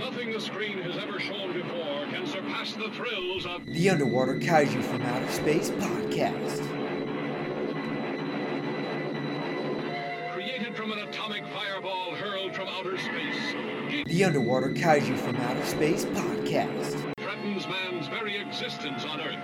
Nothing the screen has ever shown before can surpass the thrills of The Underwater Kaiju from Outer Space podcast. created from an atomic fireball hurled from outer space. The Underwater Kaiju from Outer Space podcast. threatens man's very existence on Earth.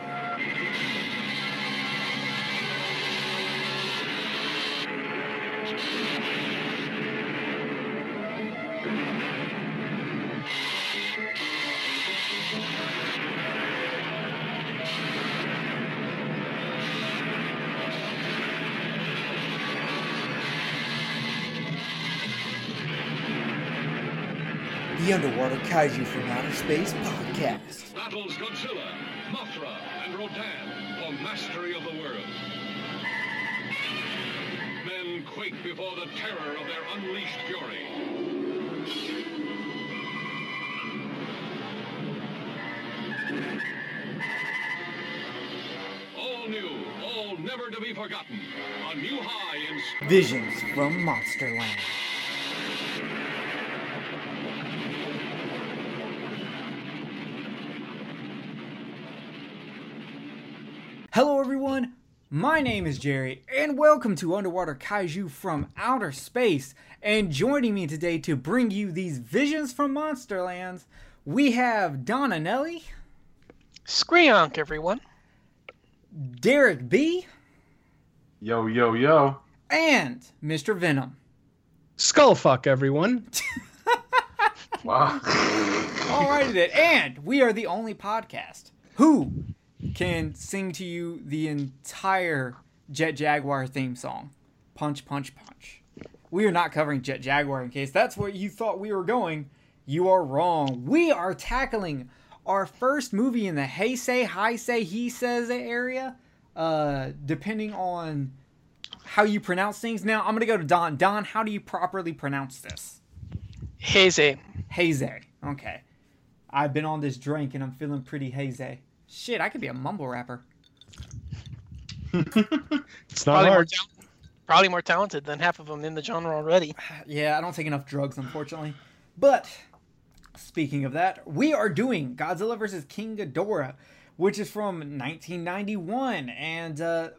The Underwater Kaiju from Outer Space podcast. Battles Godzilla, Mothra, and Rodan for mastery of the world. Men quake before the terror of their unleashed fury. All new, all never to be forgotten. A new high in Visions from Monsterland. My name is Jerry, and welcome to Underwater Kaiju from Outer Space. And joining me today to bring you these visions from Monsterlands, we have Donna Nelly, Screonk, everyone. Derek B, Yo, yo, yo. and Mr. Venom. Skullfuck, everyone. Wow. Alrighty then, and we are the only podcast who can sing to you the entire Jet Jaguar theme song, Punch Punch Punch. We are not covering Jet Jaguar in case that's what you thought we were going. You are wrong. We are tackling our first movie in the Hey Say, Hi Say, He Says area, uh, depending on how you pronounce things. Now I'm gonna go to Don. Don, how do you properly pronounce this? Hazy. Hazy. Okay. I've been on this drink and I'm feeling pretty hazy. Shit, I could be a mumble rapper. It's not Probably more, hard. tal- probably more talented than half of them in the genre already. Yeah, I don't take enough drugs, unfortunately. But speaking of that, we are doing Godzilla vs. King Ghidorah, which is from 1991. And uh,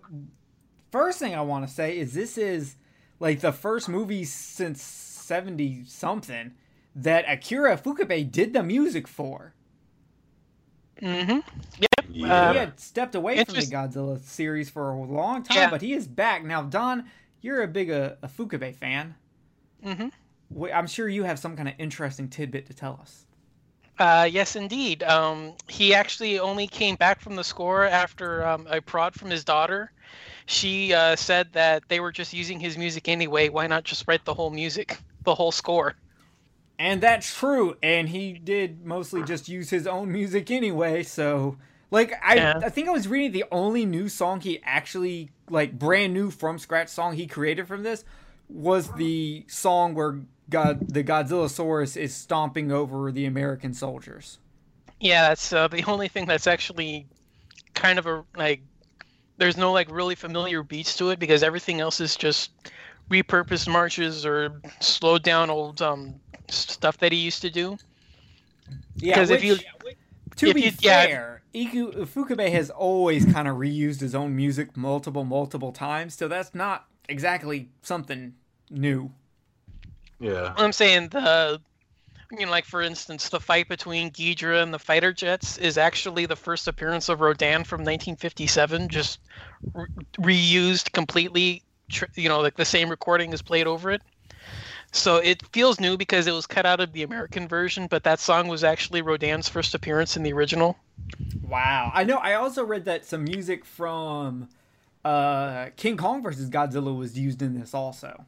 first thing I want to say is this is like the first movie since 70 something that Akira Ifukube did the music for. Mm-hmm. Yeah. he had stepped away from the Godzilla series for a long time, Yeah. but he is back now. Don, you're a big uh, Ifukube fan. Mm-hmm. I'm sure you have some kind of interesting tidbit to tell us. Uh, yes, indeed. Um, he actually only came back from the score after um, a prod from his daughter. She uh, said that they were just using his music anyway. Why not just write the whole music, the whole score? And that's true. And he did mostly just use his own music anyway. So, like, I Yeah. I think I was reading the only new song he actually like brand new from scratch song he created from this was the song where God the Godzillasaurus is stomping over the American soldiers. Yeah, that's uh, the only thing that's actually kind of a like. There's no like really familiar beats to it because everything else is just repurposed marches or slowed down old um stuff that he used to do. Yeah, Because if which- you- to if be you- yeah, Iku Fukube has always kind of reused his own music multiple, multiple times, so that's not exactly something new. Yeah. I'm saying the, you know, like for instance, the fight between Ghidra and the fighter jets is actually the first appearance of Rodan from 1957, just re- reused completely. Tr- you know, like the same recording is played over it. So it feels new because it was cut out of the American version, but that song was actually Rodan's first appearance in the original. Wow. I know. I also read that some music from uh, King Kong versus Godzilla was used in this also.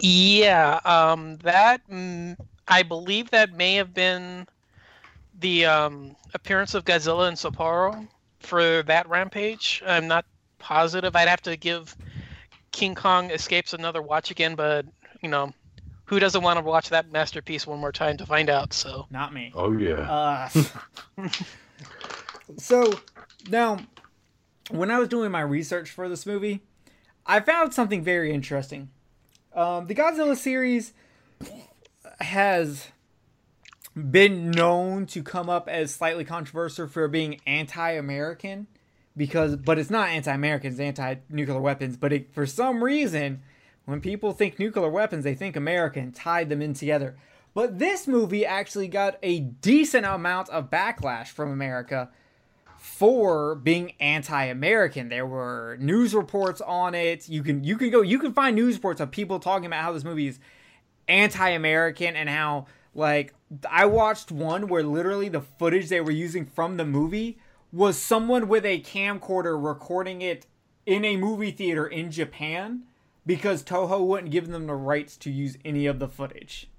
Yeah, um, that mm, I believe that may have been the um, appearance of Godzilla and Sapporo for that rampage. I'm not positive. I'd have to give King Kong Escapes another watch again, but you know, who doesn't want to watch that masterpiece one more time to find out? So Not me. Oh yeah. Uh, so now, when I was doing my research for this movie, I found something very interesting. Um, the Godzilla series has been known to come up as slightly controversial for being anti-American because but it's not anti-American, it's anti-nuclear weapons, but it, for some reason when people think nuclear weapons, they think American, tied them in together. But this movie actually got a decent amount of backlash from America for being anti-American. There were news reports on it. You can you can go you can find news reports of people talking about how this movie is anti-American and how like I watched one where literally the footage they were using from the movie was someone with a camcorder recording it in a movie theater in Japan because Toho wouldn't give them the rights to use any of the footage.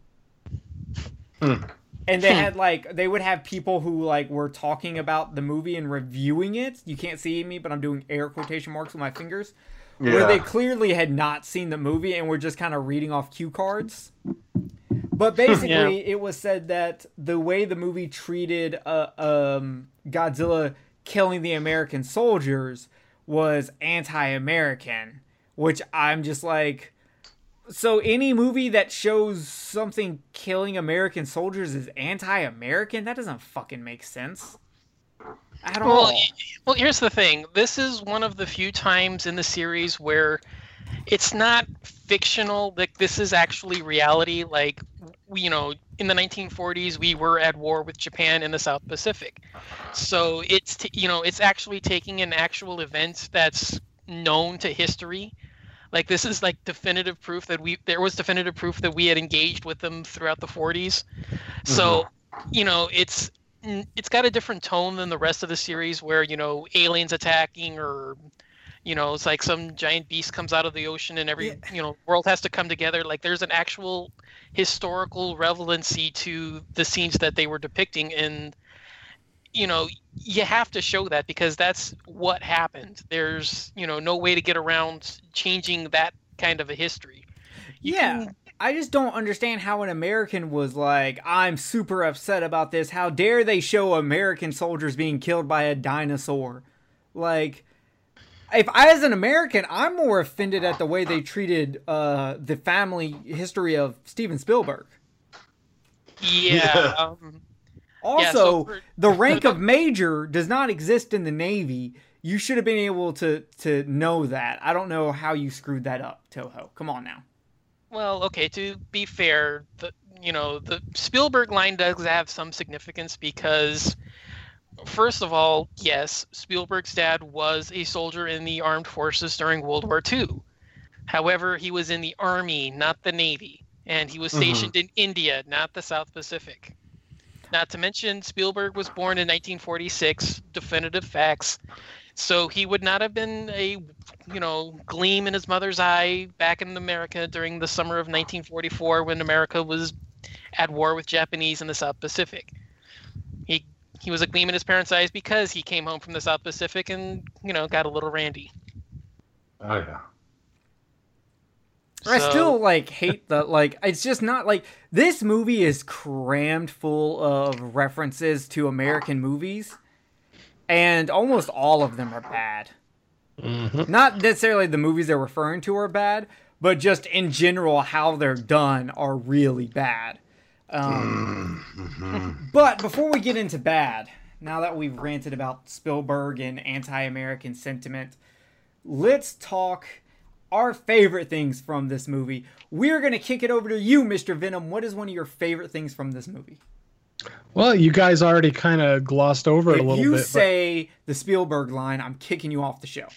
Hmm. And they hmm. had like they would have people who like were talking about the movie and reviewing it. You can't see me, but I'm doing air quotation marks with my fingers. Where they clearly had not seen the movie and were just kind of reading off cue cards. But basically, it was said that the way the movie treated uh, um, Godzilla killing the American soldiers was anti-American, which I'm just like. So any movie that shows something killing American soldiers is anti-American? That doesn't fucking make sense. At all. Well, well, here's the thing. This is one of the few times in the series where it's not fictional. Like this is actually reality. Like we, you know, in the 1940s, we were at war with Japan in the South Pacific. Uh-huh. So it's t- you know it's actually taking an actual event that's known to history. Like this is like definitive proof that we there was definitive proof that we had engaged with them throughout the 40s. So mm-hmm. you know it's it's got a different tone than the rest of the series where you know aliens attacking or you know it's like some giant beast comes out of the ocean and every Yeah. you know world has to come together like there's an actual historical relevancy to the scenes that they were depicting and you know you have to show that because that's what happened there's you know no way to get around changing that kind of a history You yeah. can- I just don't understand how an American was like, I'm super upset about this. How dare they show American soldiers being killed by a dinosaur? Like, if I, as an American, I'm more offended at the way they treated uh, the family history of Steven Spielberg. yeah, Yeah. Um, Also, Yeah, so for- the rank of major does not exist in the Navy. You should have been able to to know that. I don't know how you screwed that up, Toho. Come on now. Well, okay, to be fair, the you know, the Spielberg line does have some significance because first of all, yes, Spielberg's dad was a soldier in the armed forces during World War II. However, he was in the army, not the navy, and he was Mhm. stationed in India, not the South Pacific. Not to mention Spielberg was born in 1946, definitive facts. So he would not have been a you know, gleam in his mother's eye back in America during the summer of 1944 when America was at war with Japanese in the South Pacific. He he was a gleam in his parents' eyes because he came home from the South Pacific and you know got a little randy. Oh yeah. I still like hate the like it's just not like this movie is crammed full of references to American movies and almost all of them are bad. Mm-hmm. Not necessarily the movies they're referring to are bad, but just in general how they're done are really bad. Um, but before we get into bad, now that we've ranted about Spielberg and anti-American sentiment, let's talk our favorite things from this movie. We're going to kick it over to you, Mr. Venom. What is one of your favorite things from this movie? Well, you guys already kind of glossed over it a If little you bit. but say the Spielberg line, I'm kicking you off the show.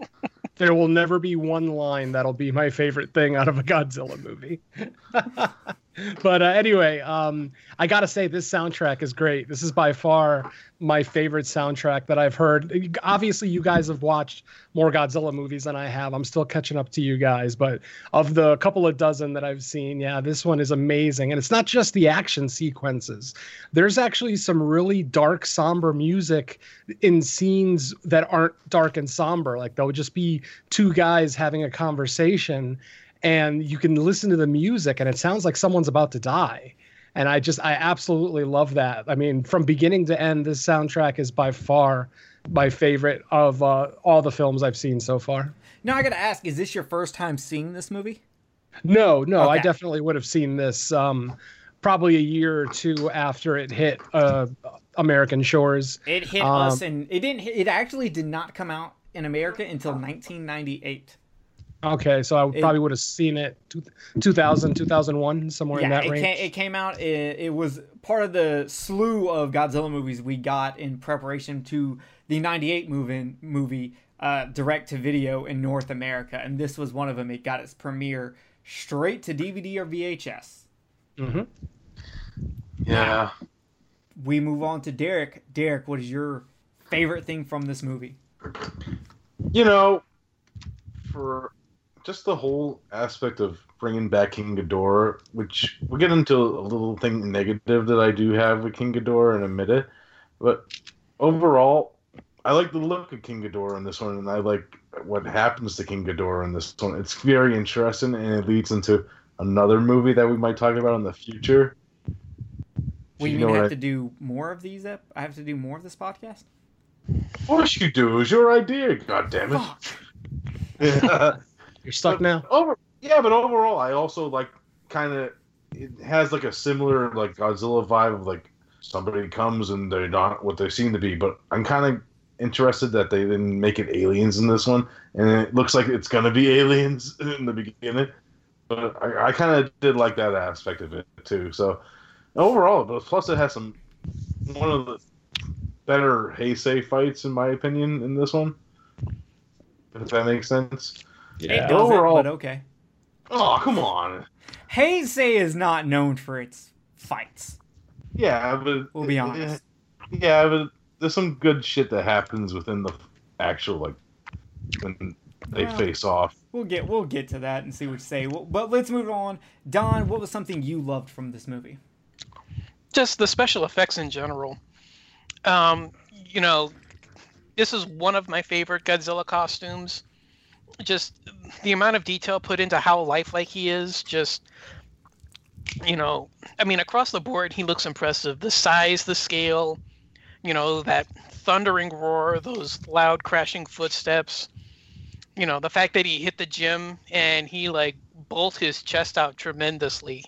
there will never be one line that'll be my favorite thing out of a Godzilla movie. but uh, anyway, um, I gotta say this soundtrack is great. This is by far my favorite soundtrack that I've heard. Obviously, you guys have watched more Godzilla movies than I have. I'm still catching up to you guys, but of the couple of dozen that I've seen, yeah, this one is amazing. And it's not just the action sequences. There's actually some really dark, somber music in scenes that aren't dark and somber. Like there'll just be two guys having a conversation and you can listen to the music and it sounds like someone's about to die and i just i absolutely love that i mean from beginning to end this soundtrack is by far my favorite of uh, all the films i've seen so far Now I got to ask, is this your first time seeing this movie? no no i definitely would have seen this um probably a year or two after it hit uh, American shores. It hit Um, us, and it didn't. Hit, it actually did not come out in America until 1998. Okay, so I It- probably would have seen it two, 2000, 2001, somewhere in yeah, that it, range. Came, it came out. It, it was part of the slew of Godzilla movies we got in preparation to the '98 movie, movie uh, direct to video in North America, and this was one of them. It got its premiere straight to DVD or VHS. hmm Yeah. We move on to Derek. Derek, what is your favorite thing from this movie? You know, for just the whole aspect of bringing back King Ghidorah, which we'll get into a little thing negative that I do have with King Ghidorah and admit it, but overall, I like the look of King Ghidorah in this one, and I like what happens to King Ghidorah in this one. It's very interesting, and it leads into another movie that we might talk about in the future. We You mean I have I- to do more of these? I have to do more of this podcast. Of course you do. It was your idea. God damn it. Fuck. You're stuck But now. Over, yeah, but overall, I also like kind of. It has like a similar like Godzilla vibe of like somebody comes and they're not what they seem to be. But I'm kind of interested that they didn't make it aliens in this one, and it looks like it's gonna be aliens in the beginning. But I, I kind of did like that aspect of it too. So overall, plus it has some one of the better Heisei fights in my opinion in this one. If that makes sense. It Yeah. doesn't, Overall- but okay. Oh come on. Heisei is not known for its fights. Yeah, but We'll be honest. Yeah, but there's some good shit that happens within the actual like when they Well- face off. We'll get we'll get to that and see what you say. Well, But let's move on. Don, what was something you loved from this movie? just the special effects in general. Um, you know, this is one of my favorite Godzilla costumes. Just the amount of detail put into how lifelike he is, just you know, I mean, across the board, he looks impressive. The size, the scale, you know, that thundering roar, those loud crashing footsteps. You know, the fact that he hit the gym and he like bolt his chest out tremendously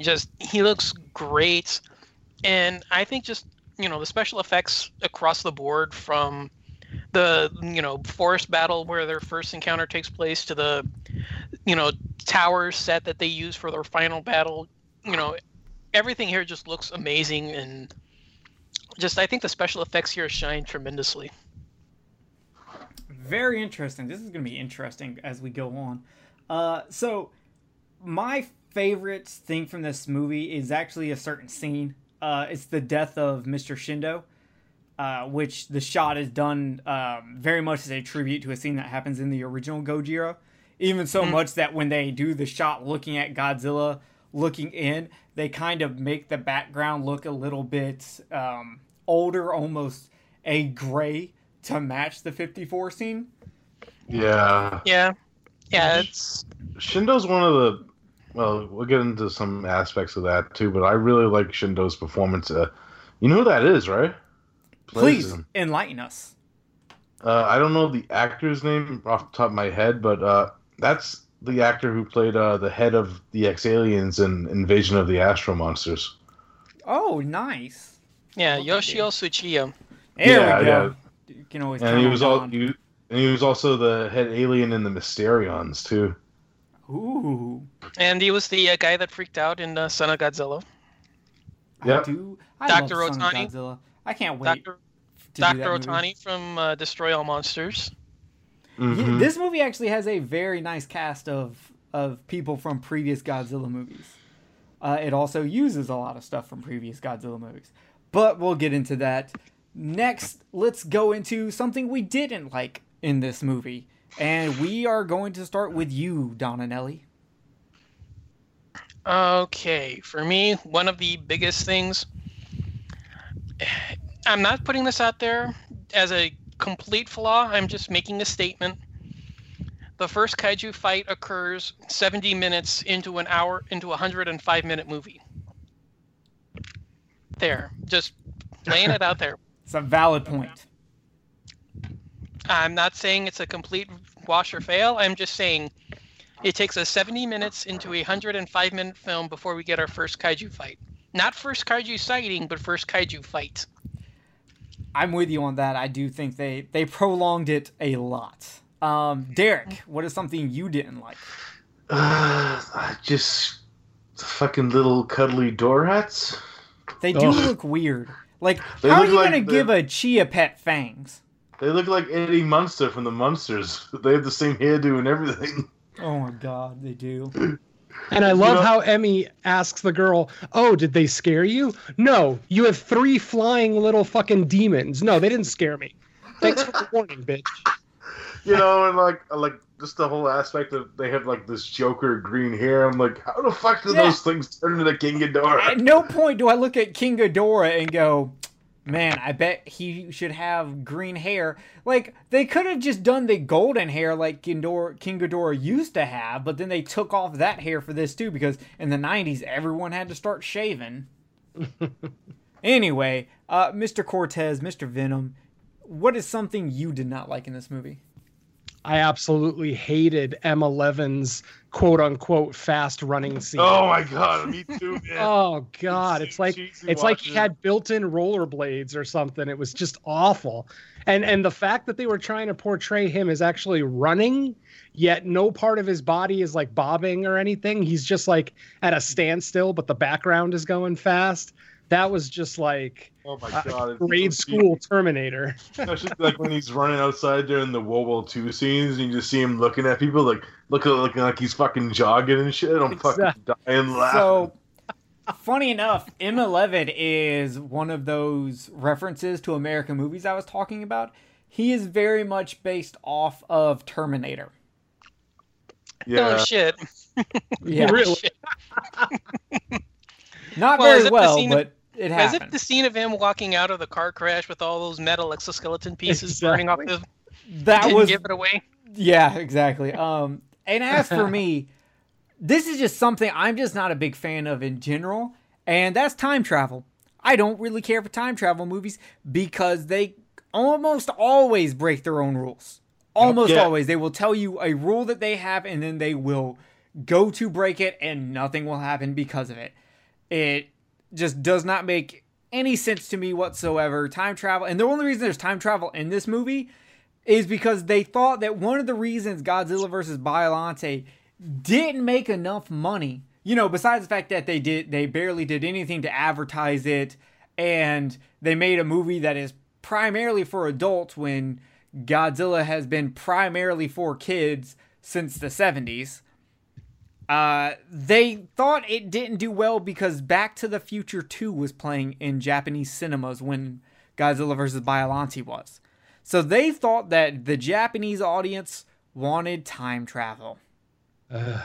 just he looks great and i think just you know the special effects across the board from the you know forest battle where their first encounter takes place to the you know tower set that they use for their final battle you know everything here just looks amazing and just i think the special effects here shine tremendously Very interesting. This is going to be interesting as we go on. Uh, so, my favorite thing from this movie is actually a certain scene. Uh, it's the death of Mr. Shindo, uh, which the shot is done um, very much as a tribute to a scene that happens in the original Gojira. Even so much that when they do the shot looking at Godzilla looking in, they kind of make the background look a little bit um, older, almost a gray to match the 54 scene. Yeah, yeah yeah it's Shindo's one of the. Well, we'll get into some aspects of that too, but I really like Shindo's performance. Uh, you know who that is, right? Plays Please him. enlighten us. Uh, I don't know the actor's name off the top of my head, but uh, that's the actor who played uh, the head of the X aliens in Invasion of the Astro Monsters. Oh, nice. yeah Okay. yoshio tsuchiya There Yeah, we go. You can always And he was all, Don. he, and he was also the head alien in the Mysterians too. Ooh. and he was the uh, guy that freaked out in uh, son of godzilla I do. I Dr. love Son of Godzilla. I can't wait dr dr otani from uh, destroy all monsters Yeah, Mhm. this movie actually has a very nice cast of of people from previous Godzilla movies. Uh, it also uses a lot of stuff from previous Godzilla movies, but we'll get into that next. Let's go into something we didn't like in this movie, and we are going to start with you, Donna Nelly. Okay, for me, one of the biggest things. I'm not putting this out there as a complete flaw. I'm just making a statement. The first kaiju fight occurs 70 minutes into an hour, into a 105 minute movie. There, just laying it out there. It's a valid point. I'm not saying it's a complete wash or fail. I'm just saying It takes us 70 minutes into a 105 minute film before we get our first kaiju fight. Not first kaiju sighting, but first kaiju fight. I'm with you on that. I do think they they prolonged it a lot. Um, Derek, what is something you didn't like? Uh, just fucking little cuddly Dorats. They do Ugh. look weird. Like, They how are you like gonna give a chia pet fangs? They look like Eddie Munster from the Munsters. They have the same hairdo and everything. Oh my god, they do. And I love know- how Emmy asks the girl, "Oh, did they scare you?" No, you have three flying little fucking demons. No, they didn't scare me. Thanks for the warning, bitch. You know, and like uh, like just the whole aspect of they have like this Joker green hair. I'm like, how the fuck do Yeah. those things turn into King Ghidorah? At no point do I look at King Ghidorah and go, man, I bet he should have green hair. Like, they could have just done the golden hair like King Ghidorah used to have, but then they took off that hair for this too because in the 90s, everyone had to start shaving. anyway, uh, Mr. Cortes, Mr. Venom, what is something you did not like in this movie? I absolutely hated M11's quote unquote fast running scene. Oh my god, me too, man. Oh god, it's like Cheesy it's like he had built-in rollerblades or something. It was just awful. And and the fact that they were trying to portray him as actually running, yet no part of his body is like bobbing or anything. He's just like at a standstill, but the background is going fast. That was just like Oh my god, it's grade so school Terminator. Especially like when he's running outside during the World War II scenes, and you just see him looking at people, like looking looking like he's fucking jogging and shit. I'm fucking dying laughing. So, funny enough, M11 is one of those references to American movies I was talking about. He is very much based off of Terminator. yeah, Oh shit. Yeah, Really? Shit. not Well, very it the well, but it Is it happened. the scene of him walking out of the car crash with all those metal exoskeleton pieces burning off the that didn't was give it away? yeah, exactly. Um, and as for me, this is just something I'm just not a big fan of in general, and that's time travel. I don't really care for time travel movies because they almost always break their own rules. Almost Yeah. always. They will tell you a rule that they have and then they will go to break it and nothing will happen because of it. It just does not make any sense to me whatsoever. Time travel, and the only reason there's time travel in this movie is because they thought that one of the reasons Godzilla versus Biollante didn't make enough money, you know, besides the fact that they did they barely did anything to advertise it and they made a movie that is primarily for adults when Godzilla has been primarily for kids since the 70s. Uh, they thought it didn't do well because Back to the Future 2 was playing in Japanese cinemas when Godzilla vs. Biollante was. So they thought that the Japanese audience wanted time travel. Uh,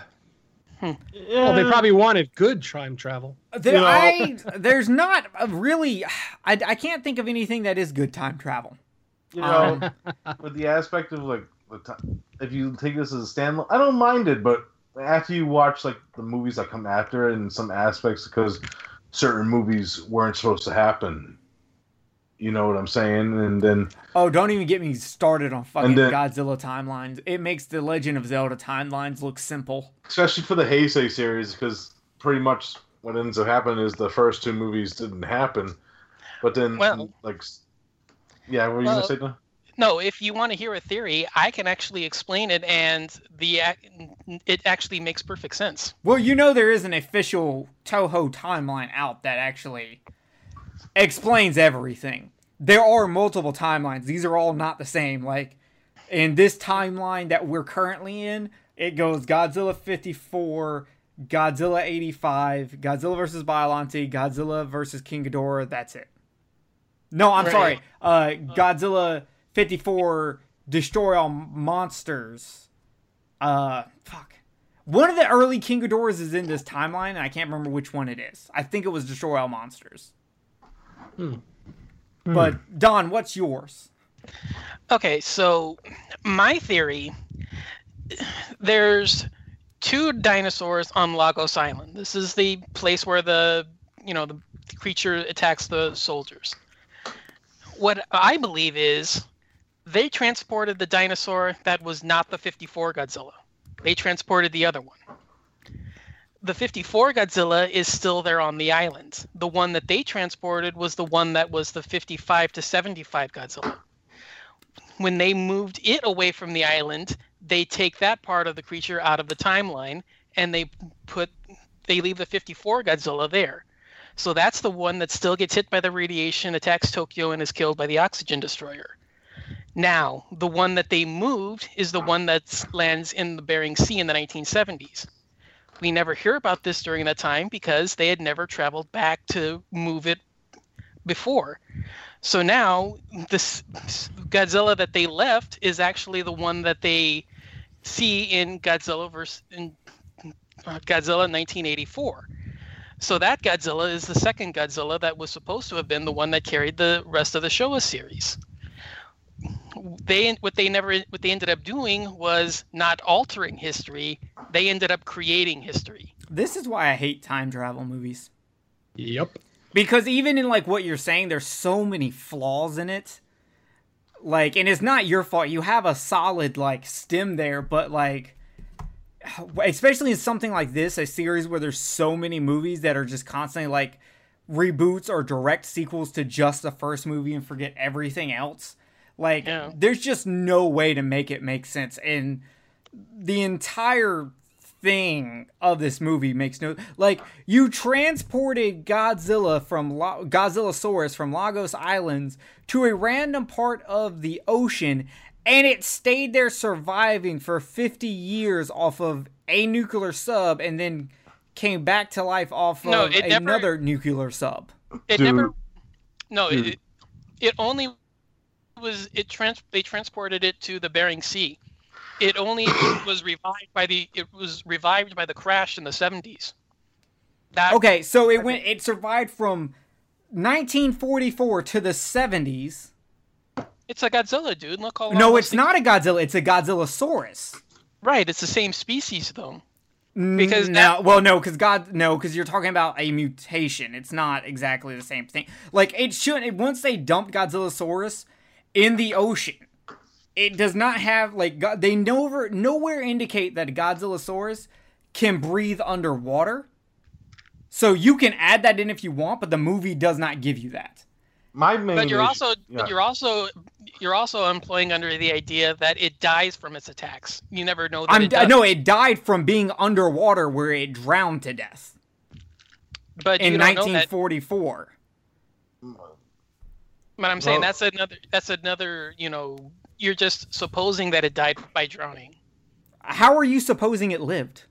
Well, they probably wanted good time travel. There, You know- I, there's not a really, I, I can't think of anything that is good time travel. you know, with the aspect of like the ti if you take this as a standalone, I don't mind it, but after you watch like the movies that come after it in some aspects, because certain movies weren't supposed to happen. You know what I'm saying? And then Oh, don't even get me started on fucking then- Godzilla timelines. It makes the Legend of Zelda timelines look simple. especially for the Heisei series, because pretty much what ends up happening is the first two movies didn't happen, but then Well- like, yeah, what were you Well, gonna say? Now? No, if you want to hear a theory, I can actually explain it, and the it actually makes perfect sense. Well, you know there is an official Toho timeline out that actually explains everything. There are multiple timelines. These are all not the same. Like in this timeline that we're currently in, it goes Godzilla 54, Godzilla 85, Godzilla versus Biollante, Godzilla versus King Ghidorah. That's it. No, I'm Right. sorry. Uh, Godzilla 54, Destroy All Monsters. Uh, fuck. One of the early King Ghidorahs is in this timeline, and I can't remember which one it is. I think it was Destroy All Monsters. Hmm. But Don, what's yours? Okay, so my theory there's two dinosaurs on Lagos Island. This is the place where the you know the creature attacks the soldiers. What I believe is they transported the dinosaur that was not the 54 Godzilla. They transported the other one. The 54 Godzilla is still there on the island. The one that they transported was the one that was the 55 to 75 Godzilla. When they moved it away from the island, they take that part of the creature out of the timeline and they put they leave the 54 Godzilla there. So that's the one that still gets hit by the radiation, attacks Tokyo, and is killed by the oxygen destroyer. Now, the one that they moved is the one that lands in the Bering Sea in the 1970s. We never hear about this during that time because they had never traveled back to move it before. So now, this Godzilla that they left is actually the one that they see in Godzilla versus in uh, Godzilla 1984. So that Godzilla is the second Godzilla that was supposed to have been the one that carried the rest of the Showa series. They what they never what they ended up doing was not altering history. They ended up creating history. This is why I hate time travel movies. Yep. Because even in like what you're saying, there's so many flaws in it. Like, and it's not your fault. You have a solid like stem there, but like especially in something like this, a series where there's so many movies that are just constantly like reboots or direct sequels to just the first movie and forget everything else. Like, Yeah. there's just no way to make it make sense. And the entire thing of this movie makes no like you transported Godzilla from La- Godzillasaurus from Lagos Islands to a random part of the ocean and it stayed there surviving for 50 years off of a nuclear sub and then came back to life off No, of it never- another nuclear sub. It Dude. never. No, it, it only was it trans. They transported it to the Bering Sea. It only was revived by the. It was revived by the crash in the seventies. That Okay, so it went it survived from 1944 to the 70s. it's a Godzilla, dude. Look how long No, it's things- not a Godzilla, it's a Godzillasaurus. Right, it's the same species though. Mm, because now, well, no, because God, no, because you're talking about a mutation. It's not exactly the same thing. Like it should. It, once they dumped Godzillasaurus in the ocean, it does not have like God, they never nowhere indicate that Godzillasaurus can breathe underwater. So you can add that in if you want, but the movie does not give you that. My main. But you're issue- also yeah. but you're also you're also employing under the idea that it dies from its attacks. You never know that I'm it does. no, it died from being underwater where it drowned to death but in you don't know that 1944. But I'm saying Well- that's another that's another, you know, you're just supposing that it died by drowning. How are you supposing it lived?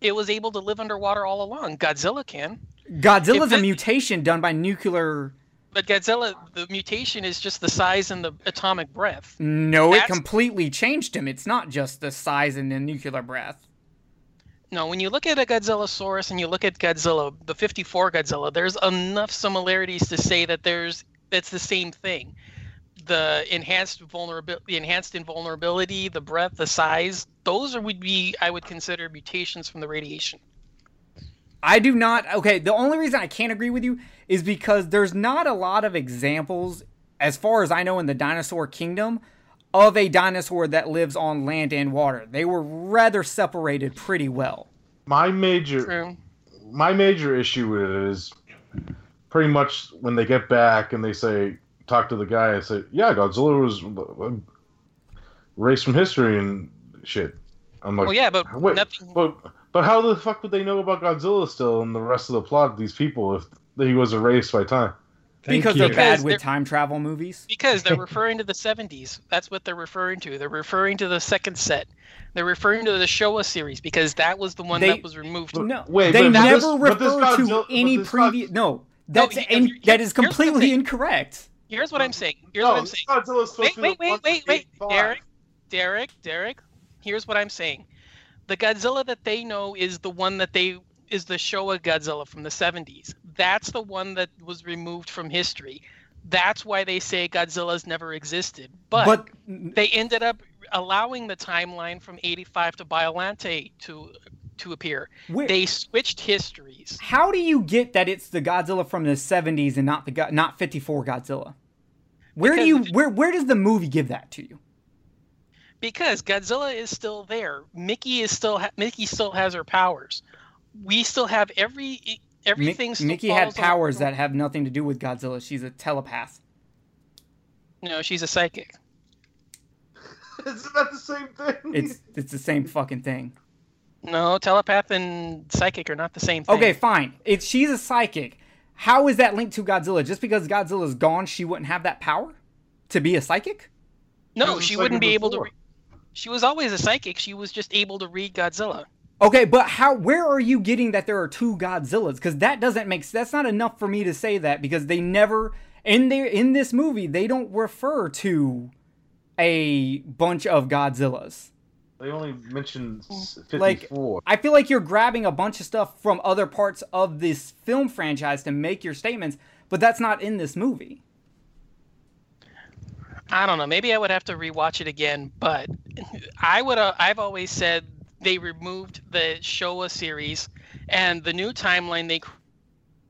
It was able to live underwater all along. Godzilla can. Godzilla's If a mutation done by nuclear. But Godzilla the mutation is just the size and the atomic breath. No, it completely changed him. It's not just the size and the nuclear breath. No, when you look at a Godzillasaurus and you look at Godzilla, the 54 Godzilla, there's enough similarities to say that there's that's the same thing. The enhanced vulnerability, the enhanced invulnerability, the breadth, the size, those are, would be I would consider mutations from the radiation. I do not. Okay, the only reason I can't agree with you is because there's not a lot of examples, as far as I know, in the dinosaur kingdom of a dinosaur that lives on land and water. They were rather separated pretty well. my major. True. my major issue with it is pretty much when they get back and they say talk to the guy and say yeah godzilla was uh, erased from history and shit i'm like Well, yeah, but wait, nothing. but but how the fuck would they know about godzilla still and the rest of the plot of these people if he was erased by time Thank because you. they're bad Because with they're- time travel movies. Because they're referring to the 70s. That's what they're referring to. They're referring to the second set. They're referring to the Showa series because that was the one They- that was removed. No, Wait, they but never this- but this refer to Godzilla- any this previous. No, that's here- in, here- that is here's what I'm completely saying. incorrect. Here's what I'm saying. Here's no what I'm saying. godzilla's supposed Wait, to be wait, wait, wait, wait. Derek, Derek, Derek. Here's what I'm saying. The Godzilla that they know is the one that they is the Showa Godzilla from the 70s. That's the one that was removed from history. That's why they say Godzilla's never existed. But, But they ended up allowing the timeline from 85 to Biollante to to appear. where, They switched histories. how do you get that it's the Godzilla from the 70s and not the Go- not 54 Godzilla? Where do you where where does the movie give that to you? because Godzilla is still there. Miki is still ha- Miki still has her powers. We still have every everything. still Miki had follows on- powers that have nothing to do with Godzilla. She's a telepath. No, she's a psychic. Isn't that the same thing? It's it's the same fucking thing. No, telepath and psychic are not the same thing. Okay, fine. If she's a psychic. How is that linked to Godzilla? Just because Godzilla's gone, she wouldn't have that power to be a psychic? No, was she wouldn't be able to. Re- she was always a psychic. She was just able to read Godzilla. Okay, but how? Where are you getting that there are two Godzillas? Because that doesn't make. That's not enough for me to say that because they never in their in this movie they don't refer to a bunch of Godzillas. They only mentioned s- Like 54. I feel like you're grabbing a bunch of stuff from other parts of this film franchise to make your statements, but that's not in this movie. I don't know. Maybe I would have to rewatch it again, but I would. Uh, I've always said they removed the Showa series, and the new timeline they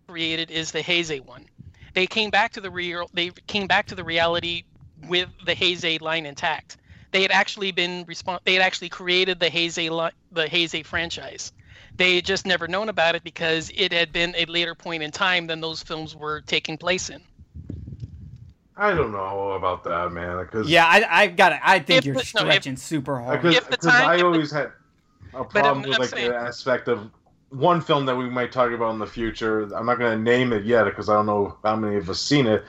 created is the Heisei one. They came back to the real. They came back to the reality with the Heisei line intact. They had actually been respon They had actually created the Heisei li- the Heisei franchise. They had just never known about it because it had been a later point in time than those films were taking place in. I don't know about that, man. Because Yeah, I I got it. I think If you're the- no, if- stretching super hard. because If the time- I if the- always had a I'm- problem with like saying- the aspect of one film that we might talk about in the future. I'm not going to name it yet because I don't know how many of us seen it,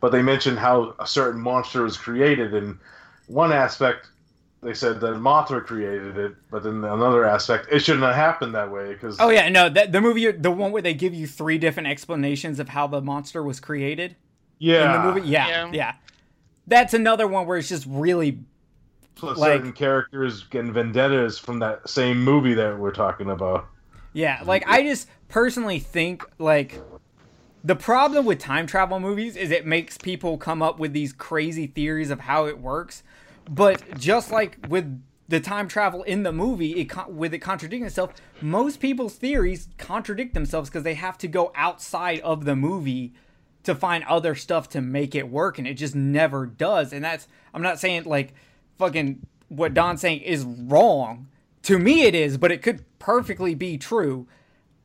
but they mentioned how a certain monster was created, and one aspect they said that Mothra created it, but then another aspect it shouldn't have happened that way because Oh yeah, no, that the movie, the one where they give you three different explanations of how the monster was created yeah, in the movie. Yeah, yeah, Yeah. That's another one where it's just really So like- certain characters getting vendettas from that same movie that we're talking about. Yeah, like I just personally think like the problem with time travel movies is it makes people come up with these crazy theories of how it works. But just like with the time travel in the movie, it con- with it contradicting itself, most people's theories contradict themselves because they have to go outside of the movie to find other stuff to make it work, and it just never does. And that's I'm not saying like fucking what Don's saying is wrong. To me, it is, but it could perfectly be true.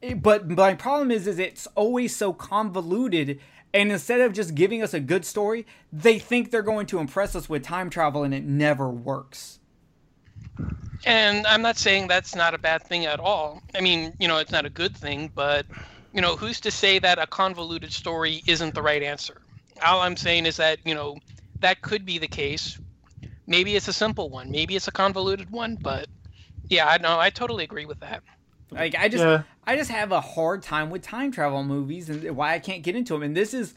It- But my problem is, is it's always so convoluted, and instead of just giving us a good story, they think they're going to impress us with time travel, and it never works. And I'm not saying that's not a bad thing at all. I mean, you know, it's not a good thing, but you know, who's to say that a convoluted story isn't the right answer? All I'm saying is that, you know, that could be the case. Maybe it's a simple one, maybe it's a convoluted one, but yeah, I know, I totally agree with that. Like I just, Yeah. I just have a hard time with time travel movies, and why I can't get into them. And this is,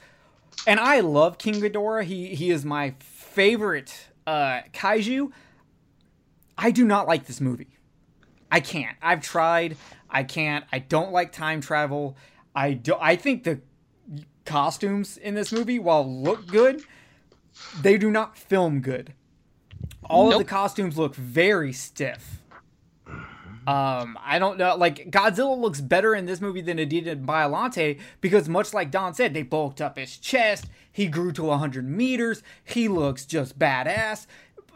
and I love King Ghidorah. He he is my favorite uh, kaiju. I do not like this movie. I can't. I've tried. I can't. I don't like time travel. I do. I think the costumes in this movie, while look good, they do not film good. All of the costumes look very stiff. Um, I don't know. Like Godzilla looks better in this movie than it did in Biollante because, much like Don said, they bulked up his chest. He grew to 100 meters. He looks just badass.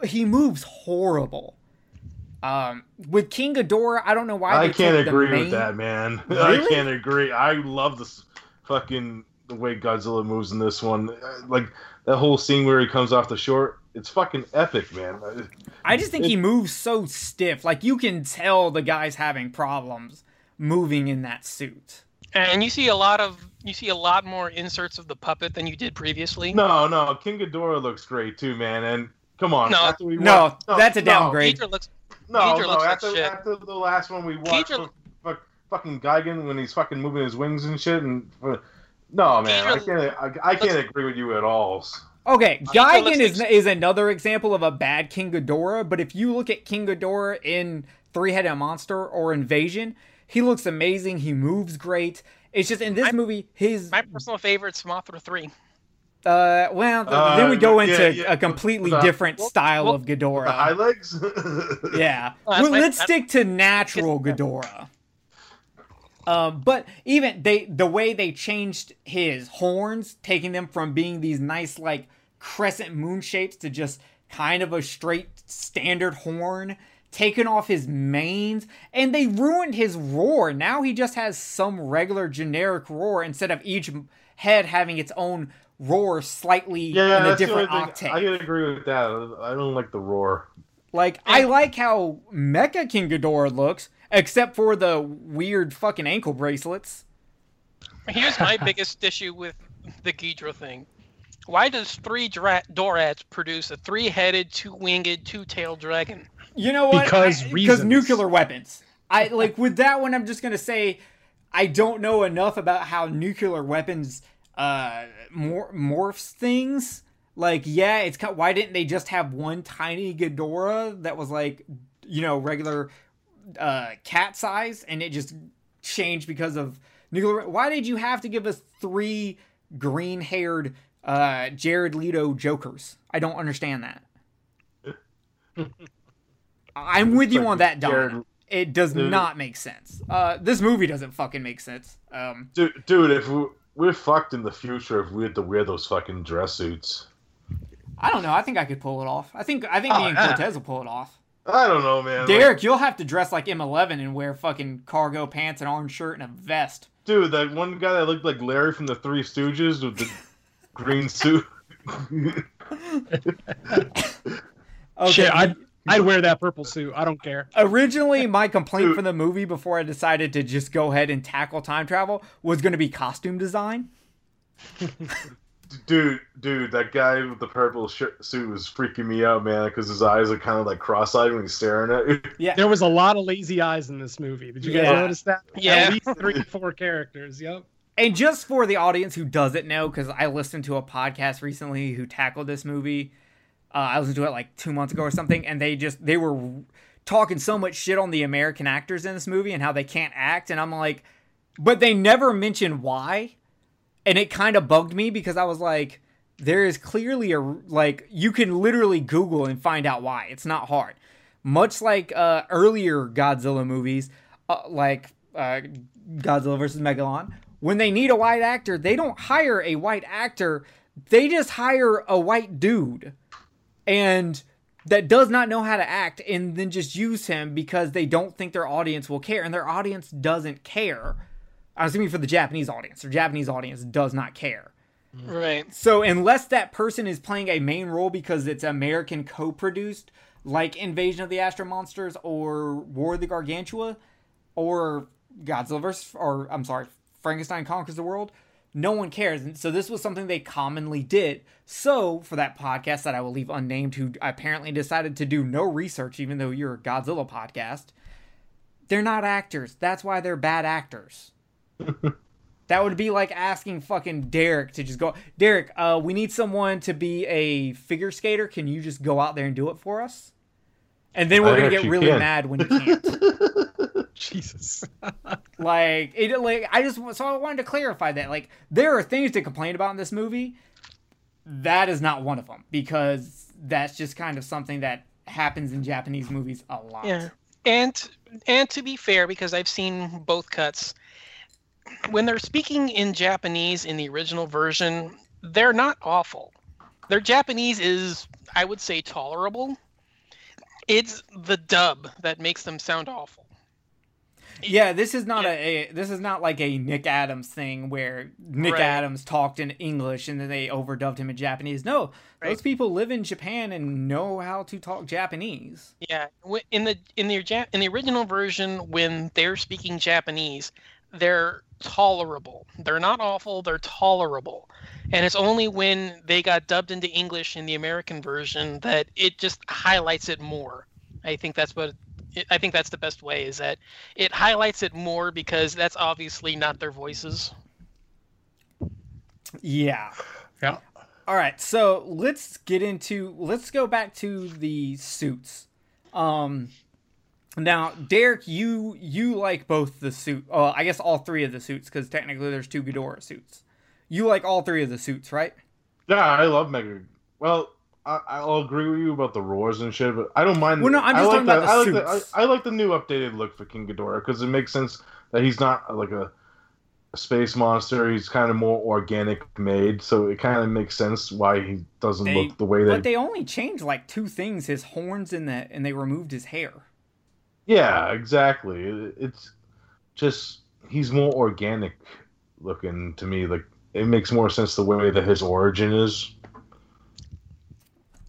He moves horrible. Um, with King Ghidorah, I don't know why. I can't agree main- with that, man. I can't agree. I love this fucking the way Godzilla moves in this one. Uh, Like that whole scene where he comes off the shore. It's fucking epic, man. I just think he moves so stiff. Like you can tell the guy's having problems moving in that suit. And you see a lot of you see a lot more inserts of the puppet than you did previously. No, no, King Ghidorah looks great too, man. And come on, No. after we No, watched- that's a downgrade. Ghidorah looks No, Ghidorah no, looks like after, shit. after the last one we watched, Ghidorah- fuck, fuck, fucking Gigan when he's fucking moving his wings and shit, and uh, no, man, I can't, I, I can't agree with you at all. Okay, Ghidorah Gigan is is another example of a bad King Ghidorah. But if you look at King Ghidorah in Three Headed Monster or Invasion, he looks amazing. He moves great. It's just in this My- movie, his my personal favorite favorite's Mothra three. uh, well, Uh, then we go into yeah. a completely The- different well, style well, of The high legs. Yeah, Well, well, my- let's that's- stick to natural Ghidorah. Um, but even they, the way they changed his horns, taking them from being these nice like crescent moon shapes to just kind of a straight standard horn, taken off his manes, and they ruined his roar. Now he just has some regular generic roar instead of each head having its own roar slightly Yeah, in a different only octave. I can agree with that. I don't like the roar. Like I like how Mecha King Ghidorah looks, except for the weird fucking ankle bracelets. Here's my biggest issue with the Ghidra thing. Why does three dra- Dorats produce a three-headed, two-winged, two-tailed dragon? You know what? Because I- reasons. nuclear weapons. I like with that one. I'm just gonna say I don't know enough about how nuclear weapons uh mor- morphs things. Like, yeah, it's kind. Why didn't they just have one tiny Ghidorah that was like, you know, regular uh cat size, and it just changed because of nuclear? Why did you have to give us three green-haired uh Jared Leto Jokers? I don't understand that. I'm with you on that, Don. It does Dude. not make sense. Uh, this movie doesn't fucking make sense. Um, Dude, dude, if we, we're fucked in the future if we had to wear those fucking dress suits. I don't know. I think I could pull it off. I think I think Oh, me and yeah. Cortes will pull it off. I don't know, man. Like, Derek, you'll have to dress like M11 and wear fucking cargo pants, and orange shirt, and a vest. dude, that one guy that looked like Larry from the Three Stooges with the green suit. Okay. Shit, I'd, I'd wear that purple suit. I don't care. Originally, my complaint Dude. for the movie before I decided to just go ahead and tackle time travel was going to be costume design. dude, dude, that guy with the purple shirt suit was freaking me out, man, because his eyes are kind of like cross-eyed when he's staring at you. Yeah. There was a lot of lazy eyes in this movie. Did you guys Yeah. notice that? Yeah. At least three, four characters. Yep. And just for the audience who doesn't know, because I listened to a podcast recently who tackled this movie. Uh, I listened to it like two months ago or something, and they just they were talking so much shit on the American actors in this movie and how they can't act, and I'm like, but they never mention why, and it kind of bugged me because I was like, there is clearly a like you can literally Google and find out why. It's not hard. Much like uh, earlier Godzilla movies, uh, like uh, Godzilla versus Megalon, when they need a white actor, they don't hire a white actor. They just hire a white dude, and that does not know how to act, and then just use him because they don't think their audience will care, and their audience doesn't care. I was thinking for the Japanese audience. Their Japanese audience does not care. Right. So unless that person is playing a main role because it's American co-produced, like Invasion of the Astro Monsters or War of the Gargantua, or Godzilla vs. or I'm sorry, Frankenstein conquers the world, no one cares. And so this was something they commonly did. So for that podcast that I will leave unnamed, who apparently decided to do no research, even though you're a Godzilla podcast, they're not actors. That's why they're bad actors. That would be like asking fucking Derek to just go. Derek, uh, we need someone to be a figure skater. Can you just go out there and do it for us? And then we're I gonna get really can. mad when you can't. Jesus. like it, like I just so I wanted to clarify that. Like there are things to complain about in this movie. That is not one of them because that's just kind of something that happens in Japanese movies a lot. Yeah. And and to be fair, because I've seen both cuts, when they're speaking in Japanese in the original version, they're not awful. Their Japanese is, I would say, tolerable. It's the dub that makes them sound awful. Yeah, this is not a, a this is not like a Nick Adams thing where Nick Right. Adams talked in English and then they overdubbed him in Japanese. No, those people live in Japan and know how to talk Japanese. Yeah, in the in the in the original version, when they're speaking Japanese, they're tolerable. They're not awful. They're tolerable, and it's only when they got dubbed into English in the American version that it just highlights it more. I think that's what. It, I think that's the best way is that it highlights it more because that's obviously not their voices. Yeah. Yeah. All right, so let's get into let's go back to the suits. Um now, Derek, you you like both the suit. Uh, I guess all three of the suits because technically there's two Ghidorah suits. You like all three of the suits, right? Yeah, I love Mega. Well, I, I'll agree with you about the roars and shit, but I don't mind. Well, no, I'm I just like talking about the, the I like the, suits. I, I like the new updated look for King Ghidorah because it makes sense that he's not like a space monster. He's kind of more organic made, so it kind of makes sense why he doesn't They- look the way that. But they only changed like two things: his horns and the and they removed his hair. Yeah, exactly. It- It's just he's more organic looking to me. Like it makes more sense the way that his origin is.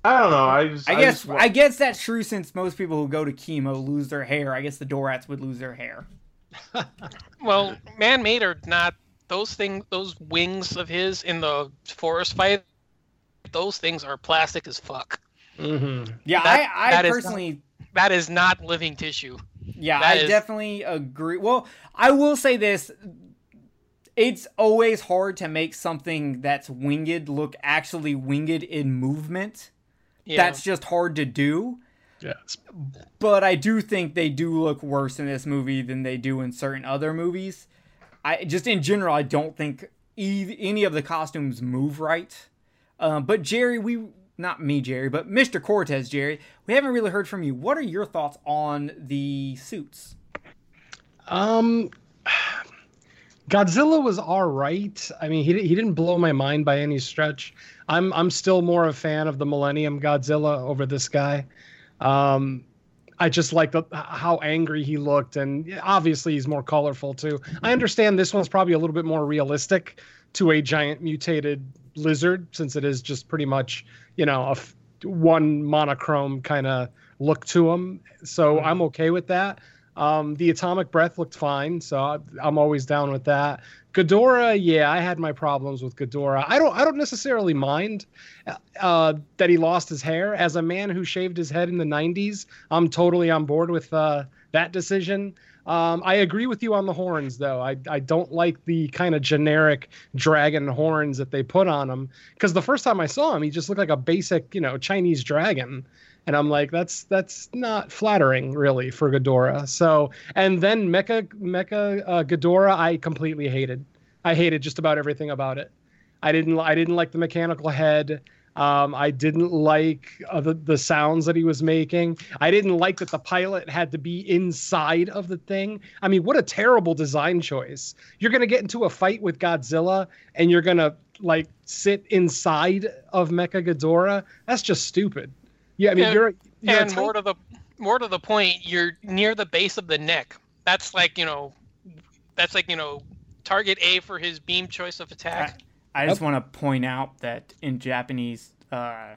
I don't know. I just I guess just wa- I guess that's true since most people who go to chemo lose their hair. I guess the Dorats would lose their hair. Well, man-made or not, those things, those wings of his in the forest fight, those things are plastic as fuck. Mm-hmm. Yeah, That- I, I that is not- personally That is not living tissue. Yeah, That I is- definitely agree. Well, I will say this. It's always hard to make something that's winged look actually winged in movement. Yeah. That's just hard to do. Yes. But I do think they do look worse in this movie than they do in certain other movies. I just in general, I don't think e- any of the costumes move right. Um, but Jerry, we not me, Jerry, but Mr. Cortes, Jerry, we haven't really heard from you. What are your thoughts on the suits? Um, Godzilla was all right. I mean, he he didn't blow my mind by any stretch. I'm I'm still more a fan of the Millennium Godzilla over this guy. Um, I just like the how angry he looked, and obviously he's more colorful too. I understand this one's probably a little bit more realistic to a giant mutated lizard, since it is just pretty much you know a f- one monochrome kind of look to him. So I'm okay with that. Um, the atomic breath looked fine, so I'm always down with that. Ghidorah, yeah, I had my problems with Ghidorah. I don't, I don't necessarily mind uh, that he lost his hair. As a man who shaved his head in the '90s, I'm totally on board with uh, that decision. Um, I agree with you on the horns, though. I, I don't like the kind of generic dragon horns that they put on him. Because the first time I saw him, he just looked like a basic, you know, Chinese dragon and I'm like, that's that's not flattering, really, for Ghidorah. So, and then Mecha Mecha uh, Ghidorah, I completely hated. I hated just about everything about it. I didn't I didn't like the mechanical head. Um, I didn't like uh, the the sounds that he was making. I didn't like that the pilot had to be inside of the thing. I mean, what a terrible design choice. You're gonna get into a fight with Godzilla, and you're gonna like sit inside of Mecha Ghidorah. That's just stupid. Yeah, I mean, And- you're, you're and more to the more to the point, you're near the base of the neck. That's like you know, that's like you know, target A for his beam choice of attack. I just want to point out that in Japanese uh,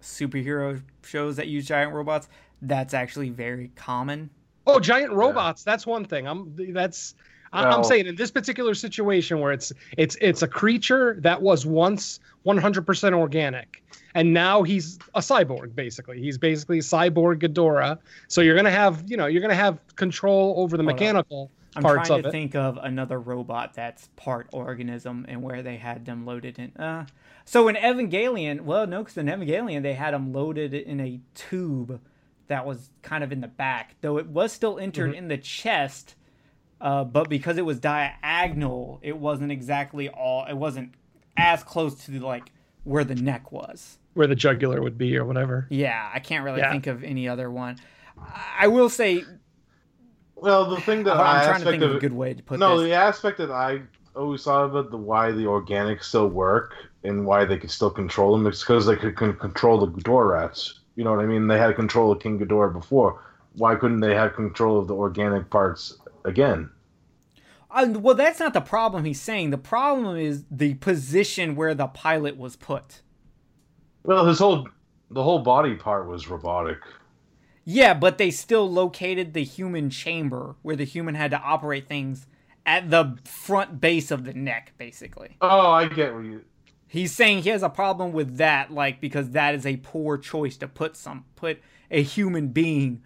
superhero shows that use giant robots, that's actually very common. Oh, giant robots. That's one thing. I'm that's I- I'm Well- saying in this particular situation where it's it's it's a creature that was once 100% organic and now he's a cyborg basically. He's basically cyborg Ghidorah. So you're going to have, you know, you're going to have control over the Hold on. mechanical I'm parts trying of to it. think of another robot that's part organism and where they had them loaded in. Uh, so in Evangelion, well, no, because in Evangelion they had them loaded in a tube that was kind of in the back, though it was still entered Mm-hmm. in the chest. Uh, but because it was diagonal, it wasn't exactly all. It wasn't as close to like where the neck was. Where the jugular would be or whatever. Yeah, I can't really Yeah. think of any other one. I I will say, Well, the thing that I'm I trying to think of of a good way to put no, this. the aspect that I always thought about the why the organics still work and why they could still control them is because they could control the Ghidorah rats. You know what I mean? They had control of King Ghidorah before. Why couldn't they have control of the organic parts again? Uh, well, that's not the problem he's saying. The problem is the position where the pilot was put. Well, his whole the whole body part was robotic. Yeah, but they still located the human chamber where the human had to operate things at the front base of the neck, basically. Oh, I get what you. He's saying he has a problem with that, like because that is a poor choice to put some put a human being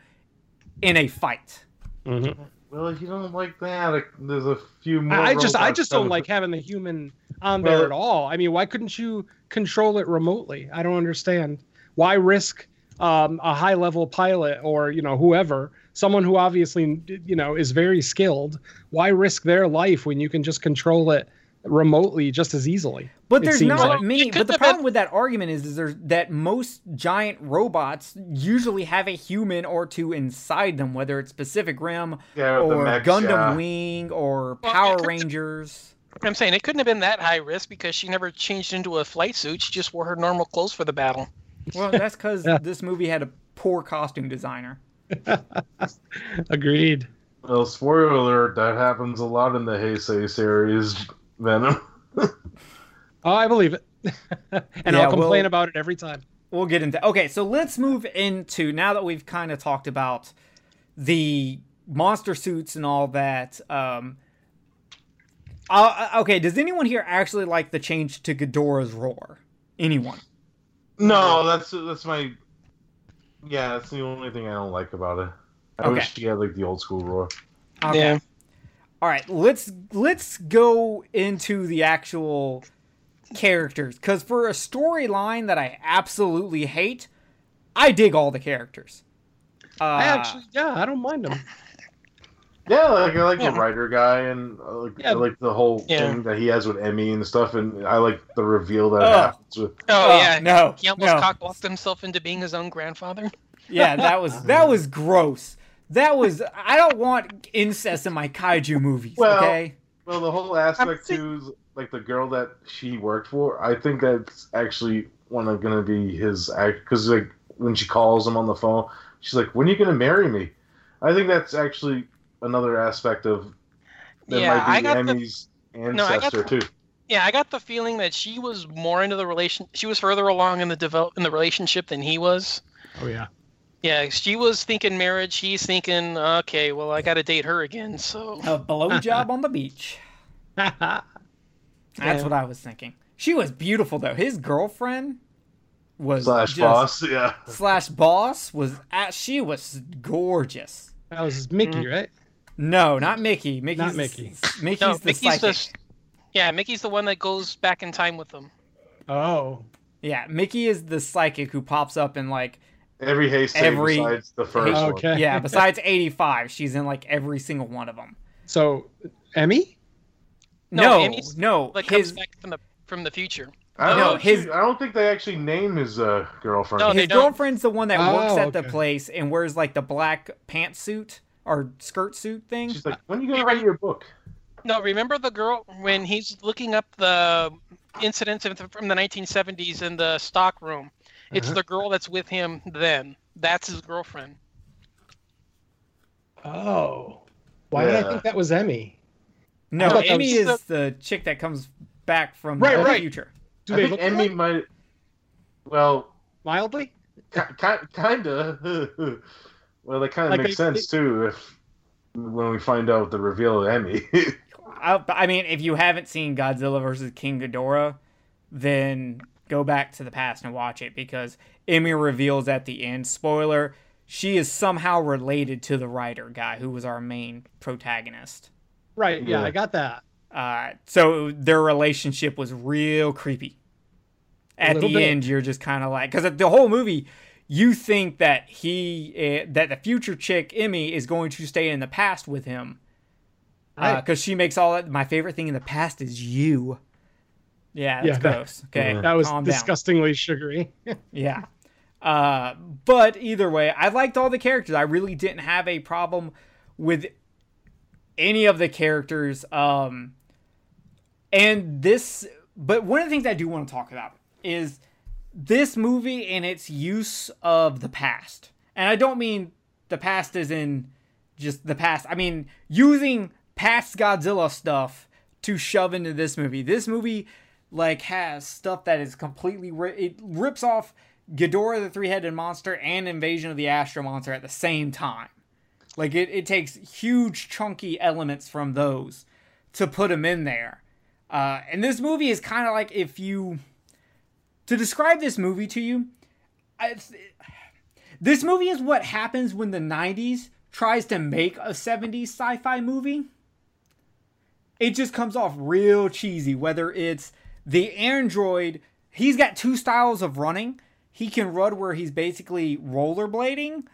in a fight. Mm-hmm. Well, if you don't like that, there's a few more. I just I just don't like having the human on there Well- at all. I mean, why couldn't you control it remotely? I don't understand. Why risk um, a high level pilot or you know whoever, someone who obviously you know is very skilled? Why risk their life when you can just control it remotely just as easily? But there's not like. many. But the problem been- with that argument is, is there's, that most giant robots usually have a human or two inside them, whether it's Pacific Rim Yeah, or mechs, Gundam yeah. Wing or Power could- Rangers. I'm saying it couldn't have been that high risk because she never changed into a flight suit. She just wore her normal clothes for the battle. Well, that's because Yeah. this movie had a poor costume designer. Agreed. Well, spoiler alert, that happens a lot in the Heisei series, Venom. Oh, I believe it. and Yeah, I'll complain well- about it every time. We'll get into. Okay, so let's move into now that we've kind of talked about the monster suits and all that. Um, uh, okay, does anyone here actually like the change to Ghidorah's roar? Anyone? No, that's that's my. Yeah, that's the only thing I don't like about it. I Okay. wish he had like the old school roar. Okay. Yeah. All right, let's let's go into the actual characters because for a storyline that I absolutely hate, I dig all the characters. Uh, I actually, yeah, I don't mind them. Yeah, like I like Yeah. the writer guy, and uh, like, Yeah. I like the whole Yeah. thing that he has with Emmy and stuff, and I like the reveal that Ugh. happens with. Oh, oh, yeah. no, He almost no. cockblocked himself into being his own grandfather. Yeah, that was that was gross. That was I don't want incest in my kaiju movies. Well, okay. Well, the whole aspect too, is, like the girl that she worked for. I think that's actually one of gonna be his act because like when she calls him on the phone, she's like, "When are you gonna marry me?" I think that's actually another aspect of that Yeah, I might be got the- Emmy's I got ancestor the- too. Yeah, I got the feeling that she was more into the relation. She was further along in the develop in the relationship than he was. Oh yeah. Yeah, she was thinking marriage. He's thinking, okay, well, I got to date her again. So A blowjob on the beach. That's Yeah. what I was thinking. She was beautiful though. His girlfriend was Slash just- boss, yeah. slash boss was at, she was gorgeous. that was Miki, Mm. right? No, not Miki. Miki's Not Miki. Miki's no, the Miki's psychic. the yeah, Miki's the one that goes back in time with them. Oh. Yeah, Miki is the psychic who pops up in like Every Heisei Every- besides the first one. Okay. yeah. Besides eighty five, she's in like every single one of them. So, Emmy? No, No, Amy's- no, That his comes back from the from the future. I don't No, know. his- I don't think they actually name his uh, girlfriend. No, his girlfriend's the one that works Oh, at the place and wears like the black pantsuit or skirt suit thing. She's like, "When are you gonna write your book?" No, remember the girl when he's looking up the incidents from the 1970s in the stock room. It's Uh-huh. the girl that's with him then. That's his girlfriend. Oh. Why did I think that was Emmy? No, I thought was- is the chick that comes back from Right, the right. future. Do I they think look Emmy alike? might. Well, mildly? ki- ki- kinda. well, that kind of Like, makes I- sense too if when we find out the reveal of Emmy. I, I mean, if you haven't seen Godzilla versus King Ghidorah, then go back to the past and watch it because Emmy reveals at the end, spoiler, she is somehow related to the writer guy who was our main protagonist. Right. Yeah, Yeah. I got that. Uh, so their relationship was real creepy. At the bit. end, you're just kind of like, because the whole movie, you think that he, uh, that the future chick Emmy is going to stay in the past with him, Right. because she makes all that. My favorite thing in the past is you. Yeah, that's Yeah, that- gross. Okay, That was calm down. disgustingly sugary. Yeah. Uh, but either way, I liked all the characters. I really didn't have a problem with any of the characters. Um, and this, but one of the things I do want to talk about is this movie and its use of the past. And I don't mean the past as in just the past. I mean using past Godzilla stuff to shove into this movie. This movie like has stuff that is completely ri- it rips off Ghidorah the three-headed monster and Invasion of the Astro Monster at the same time. Like it, it takes huge chunky elements from those to put them in there. Uh, and this movie is kind of like if you to describe this movie to you, this movie is what happens when the 90s tries to make a 70s sci-fi movie. It just comes off real cheesy whether it's the android, he's got two styles of running. He can run where he's basically rollerblading,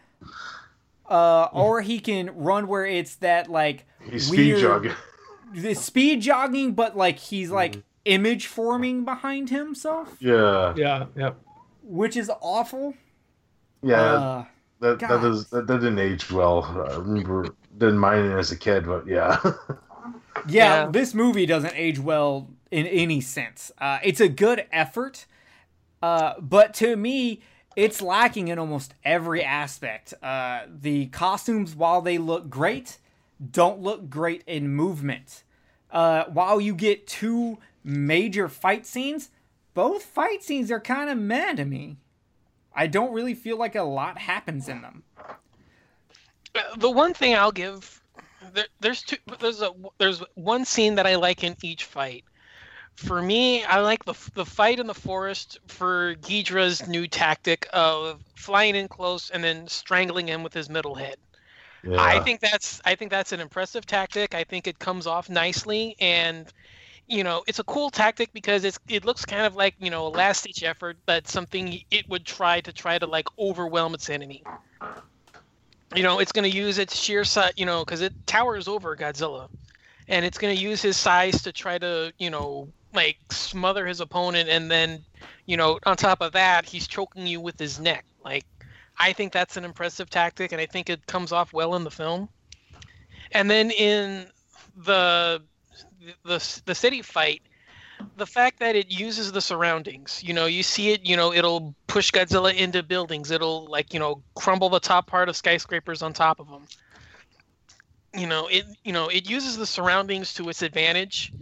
uh, or he can run where it's that like He's speed jogging. the speed jogging, but like he's like image forming behind himself, Yeah, yeah. Yeah. which is awful. yeah. Uh, that God. that, is, that that didn't age well. I remember didn't mind it as a kid, but yeah. Yeah, Yeah. this movie doesn't age well in any sense. Uh, it's a good effort, uh, but to me, it's lacking in almost every aspect. Uh, the costumes, while they look great, don't look great in movement. Uh, while you get two major fight scenes, both fight scenes are kind of meh to me. I don't really feel like a lot happens in them. Uh, the one thing I'll give there, there's two there's a there's one scene that I like in each fight. For me, I like the the fight in the forest for Ghidra's new tactic of flying in close and then strangling him with his middle head. Yeah. I think that's I think that's an impressive tactic. I think it comes off nicely and you know, it's a cool tactic because it's it looks kind of like, you know, a last ditch effort, but something it would try to try to like overwhelm its enemy. You know, it's going to use its sheer size, you know, because it towers over Godzilla. And it's going to use his size to try to, you know, like smother his opponent. And then, you know, on top of that, he's choking you with his neck. Like, I think that's an impressive tactic, and I think it comes off well in the film. And then in the the the city fight, the fact that it uses the surroundings, you know, you see it, you know, it'll push Godzilla into buildings. It'll like, you know, crumble the top part of skyscrapers on top of them. You know, it you know, it uses the surroundings to its advantage.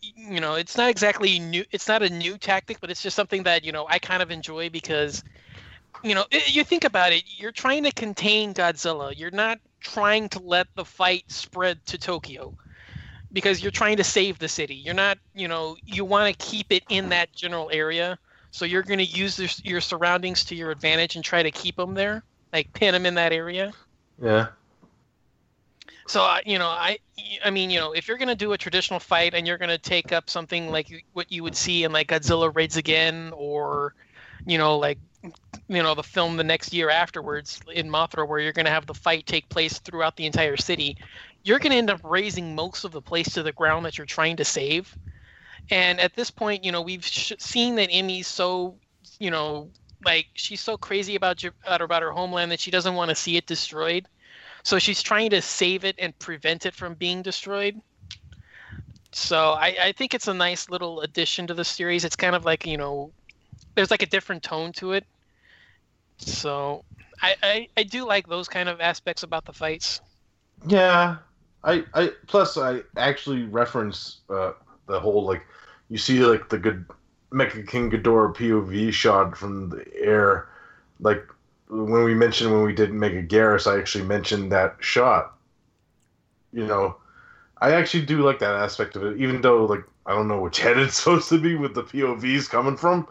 You know, it's not exactly new it's not a new tactic, but it's just something that, you know, I kind of enjoy because you know, it, you think about it, you're trying to contain Godzilla. You're not trying to let the fight spread to Tokyo because you're trying to save the city. You're not, you know, you want to keep it in that general area. So you're going to use your, your surroundings to your advantage and try to keep them there, like pin them in that area. yeah. So I- you know, I I mean, you know, if you're gonna do a traditional fight and you're gonna take up something like what you would see in like Godzilla Raids Again, or you know, like you know, the film the next year afterwards in Mothra, where you're gonna have the fight take place throughout the entire city, you're gonna end up razing most of the place to the ground that you're trying to save. And at this point, you know, we've sh- seen that Emmy's so, you know, like she's so crazy about about her homeland that she doesn't want to see it destroyed. So she's trying to save it and prevent it from being destroyed. So I, I think it's a nice little addition to the series. It's kind of like, you know, there's like a different tone to it. So I, I, I do like those kind of aspects about the fights. Yeah, I, I plus I actually reference uh, the whole like you see like the good Mecha King Ghidorah POV shot from the air, like when we mentioned when we did Megaguirus, I actually mentioned that shot. You know, I actually do like that aspect of it, even though like I don't know which head it's supposed to be with the POVs coming from,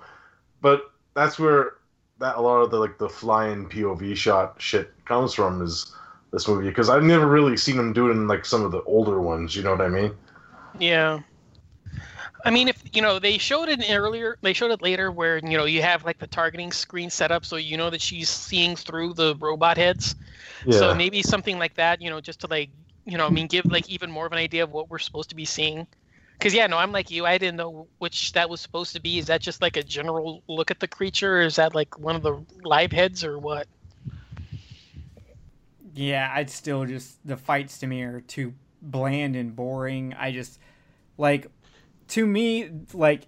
but that's where that a lot of the like the flying POV shot shit comes from is this movie because I've never really seen them do it in like some of the older ones. You know what I mean? Yeah. I mean, if you know, they showed it earlier. They showed it later, where you know you have like the targeting screen set up, so you know that she's seeing through the robot heads. Yeah. So maybe something like that, you know, just to like, you know, I mean, give like even more of an idea of what we're supposed to be seeing. Because yeah, no, I'm like you. I didn't know which that was supposed to be. Is that just like a general look at the creature, or is that like one of the live heads, or what? Yeah, I'd still just the fights to me are too bland and boring. I just like to me like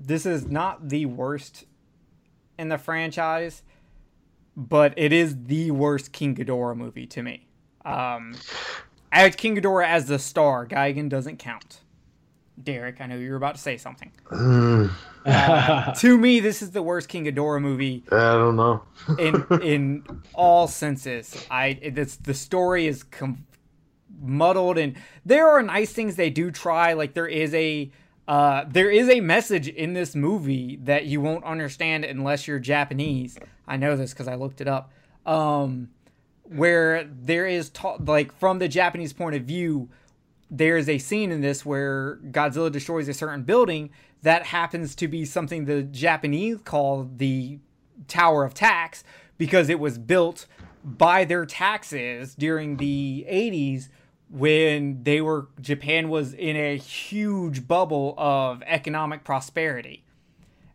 this is not the worst in the franchise, but it is the worst King Ghidorah movie to me. Um, I had King Ghidorah as the star. Gigan doesn't count. Derek, I know you were about to say something. Mm, Uh, to me, this is the worst King Ghidorah movie I don't know. in in all senses. I it's the story is com- muddled and there are nice things they do try. Like there is a uh, there is a message in this movie that you won't understand unless you're Japanese. I know this because I looked it up. Um, where there is ta- like from the Japanese point of view, there is a scene in this where Godzilla destroys a certain building that happens to be something the Japanese call the Tower of Tax because it was built by their taxes during the 80s when they were Japan was in a huge bubble of economic prosperity.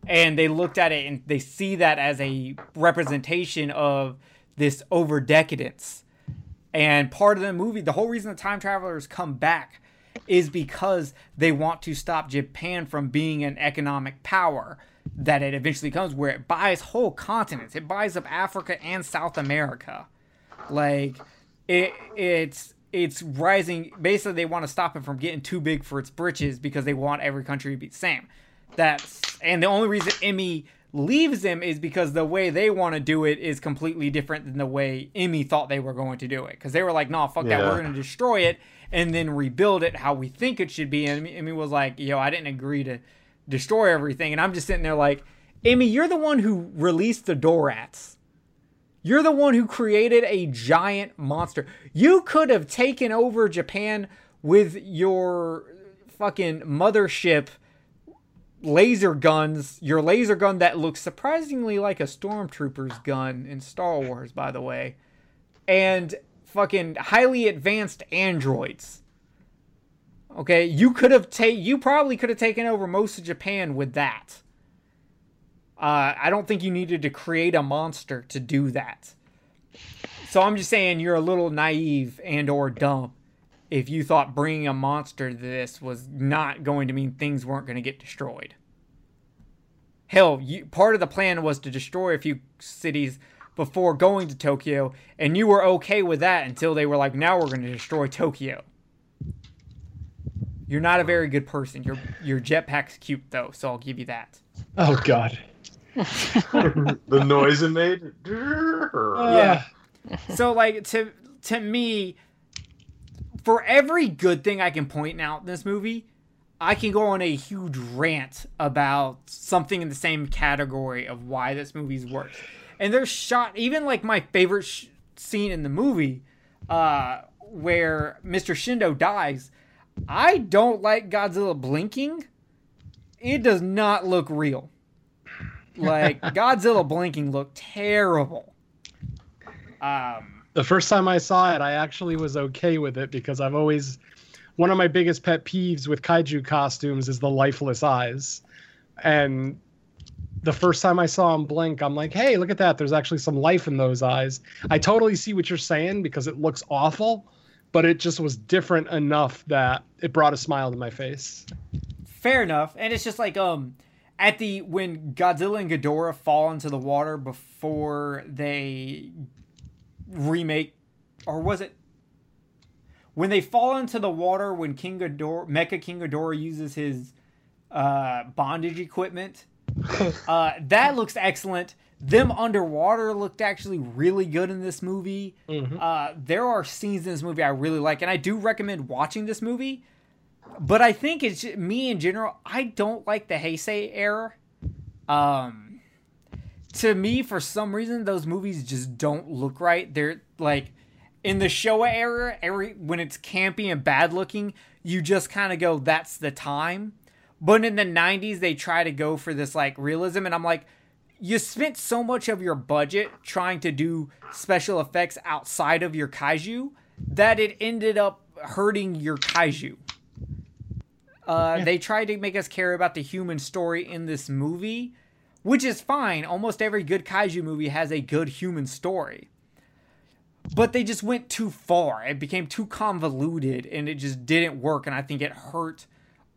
And they looked at it and they see that as a representation of this over decadence. And part of the movie, the whole reason the time travelers come back is because they want to stop Japan from being an economic power that it eventually comes where it buys whole continents. It buys up Africa and South America. Like it it's it's rising basically they want to stop it from getting too big for its britches because they want every country to be the same. That's and the only reason Emmy leaves them is because the way they want to do it is completely different than the way Emmy thought they were going to do it. Because they were like, "No, nah, fuck that, we're going to destroy it and then rebuild it how we think it should be." And Emmy was like, "Yo, I didn't agree to destroy everything," and I'm just sitting there like, "Emmy, you're the one who released the Dorats." You're the one who created a giant monster. You could have taken over Japan with your fucking mothership laser guns, your laser gun that looks surprisingly like a stormtrooper's gun in Star Wars, by the way, and fucking highly advanced androids. Okay, you could have taken, you probably could have taken over most of Japan with that. Uh, I don't think you needed to create a monster to do that. So I'm just saying you're a little naive and or dumb if you thought bringing a monster to this was not going to mean things weren't going to get destroyed. Hell, you, part of the plan was to destroy a few cities before going to Tokyo, and you were okay with that until they were like, now we're going to destroy Tokyo. You're not a very good person. Your your jetpack's cute though, so I'll give you that. Oh God. the noise it made. Yeah. so like to to me for every good thing I can point out in this movie, I can go on a huge rant about something in the same category of why this movie's works. And there's shot even like my favorite sh- scene in the movie uh where Mr. Shindo dies. I don't like Godzilla blinking. It does not look real. Like Godzilla blinking looked terrible. Um, The first time I saw it, I actually was okay with it because I've always one of my biggest pet peeves with kaiju costumes is the lifeless eyes. And the first time I saw him blink, I'm like, hey, look at that. There's actually some life in those eyes. I totally see what you're saying because it looks awful, but it just was different enough that it brought a smile to my face. fair enough, and it's just like um, at the when Godzilla and Ghidorah fall into the water before they remake, or was it when they fall into the water when King Ghidorah, Mecha King Ghidorah uses his uh, bondage equipment? uh, that looks excellent. Them underwater looked actually really good in this movie. Uh, there are scenes in this movie I really like, and I do recommend watching this movie. But I think it's me in general. I don't like the Heisei era. Um, to me, for some reason, those movies just don't look right. They're like in the Showa era, every when it's campy and bad looking, you just kind of go, "That's the time." But in the '90s, they try to go for this like realism, and I'm like, you spent so much of your budget trying to do special effects outside of your kaiju that it ended up hurting your kaiju. Uh, They tried to make us care about the human story in this movie, which is fine. Almost every good kaiju movie has a good human story. But they just went too far. It became too convoluted and it just didn't work. And I think it hurt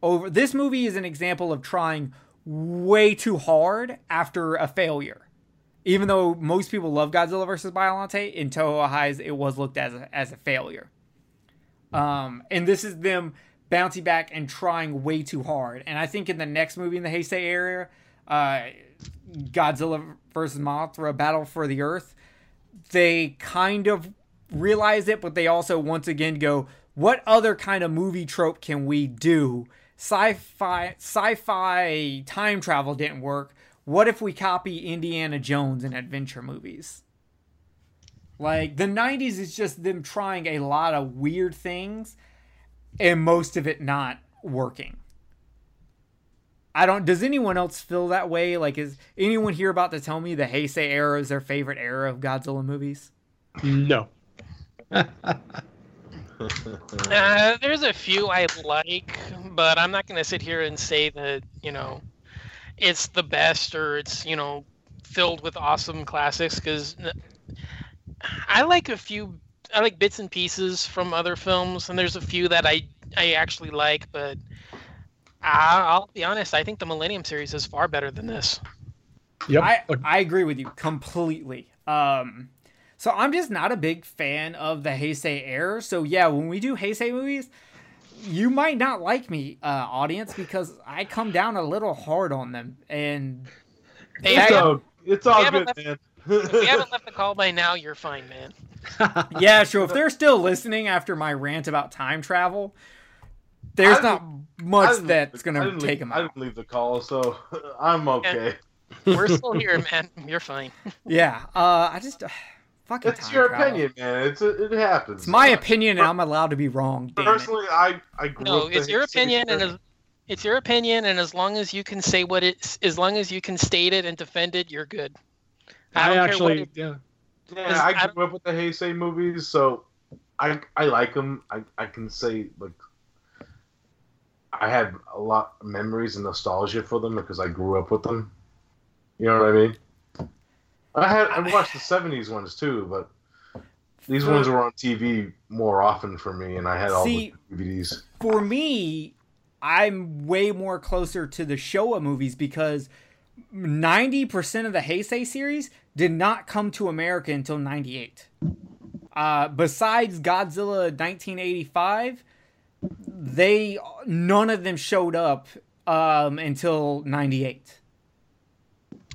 over. This movie is an example of trying way too hard after a failure. Even though most people love Godzilla vs. Biollante, in Toho's eyes, it was looked as a, as a failure. Um, and this is them bouncing back and trying way too hard. And I think in the next movie in the Heisei area, uh, Godzilla versus Mothra Battle for the Earth, they kind of realize it, but they also once again go, what other kind of movie trope can we do? Sci-fi sci-fi time travel didn't work. What if we copy Indiana Jones in adventure movies? Like the 90s is just them trying a lot of weird things and most of it not working. I don't does anyone else feel that way? Like is anyone here about to tell me the Heisei era is their favorite era of Godzilla movies? No. Uh, there's a few I like, but I'm not gonna sit here and say that you know it's the best or it's you know filled with awesome classics because I like a few. I like bits and pieces from other films, and there's a few that I I actually like, but I, I'll be honest. I think the Millennium series is far better than this. Yep. I, I agree with you completely. Um, so I'm just not a big fan of the Heisei era. So yeah, when we do Heisei movies, you might not like me, uh, audience, because I come down a little hard on them. And It's if, all, it's all good, left- man. if we haven't left the call by now, you're fine, man. yeah, sure. If they're still listening after my rant about time travel, there's I not much didn't that's leave- gonna I didn't take leave- them I out. didn't leave the call, so I'm okay. We're still here, man. You're fine. Yeah, uh, I just uh, fucking. It's time your travel. opinion, man. It's it happens. It's my opinion, and I'm allowed to be wrong. Damn it. Personally, I I grew No, up it's your opinion, and as, it's your opinion, and as long as you can say what it's, as long as you can state it and defend it, you're good. I, don't care what actually, it- yeah. Yeah, I- I grew up with the Heisei movies, so I I like them. I I can say like I have a lot of memories and nostalgia for them because I grew up with them. You know what I mean? I had I watched the '70s ones too, but these ones were on TV more often for me, and I had all See- the DVDs. for me, I'm way more closer to the Showa movies because 90% of the Heisei series did not come to America until 98. Uh, besides Godzilla 1985, they none of them showed up um, until 98.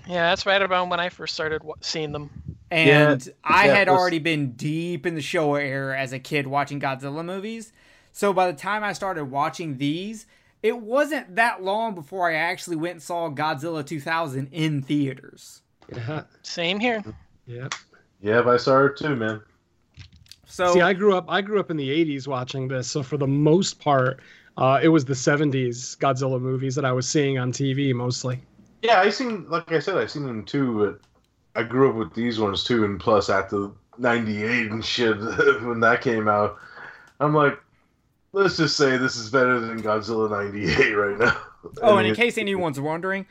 Yeah, that's right about when I first started wa- seeing them. And I had was- already been deep in the Showa era as a kid watching Godzilla movies. So by the time I started watching these, it wasn't that long before I actually went and saw Godzilla 2000 in theaters. Yeah. Same here. Yep. Yeah, I saw it too, man. So See, I grew up. I grew up in the '80s watching this, so for the most part, uh, it was the '70s Godzilla movies that I was seeing on TV mostly. Yeah, I seen like I said, I seen them too. But I grew up with these ones too, and plus after '98 and shit when that came out, I'm like, let's just say this is better than Godzilla '98 right now. Oh, and in case anyone's wondering,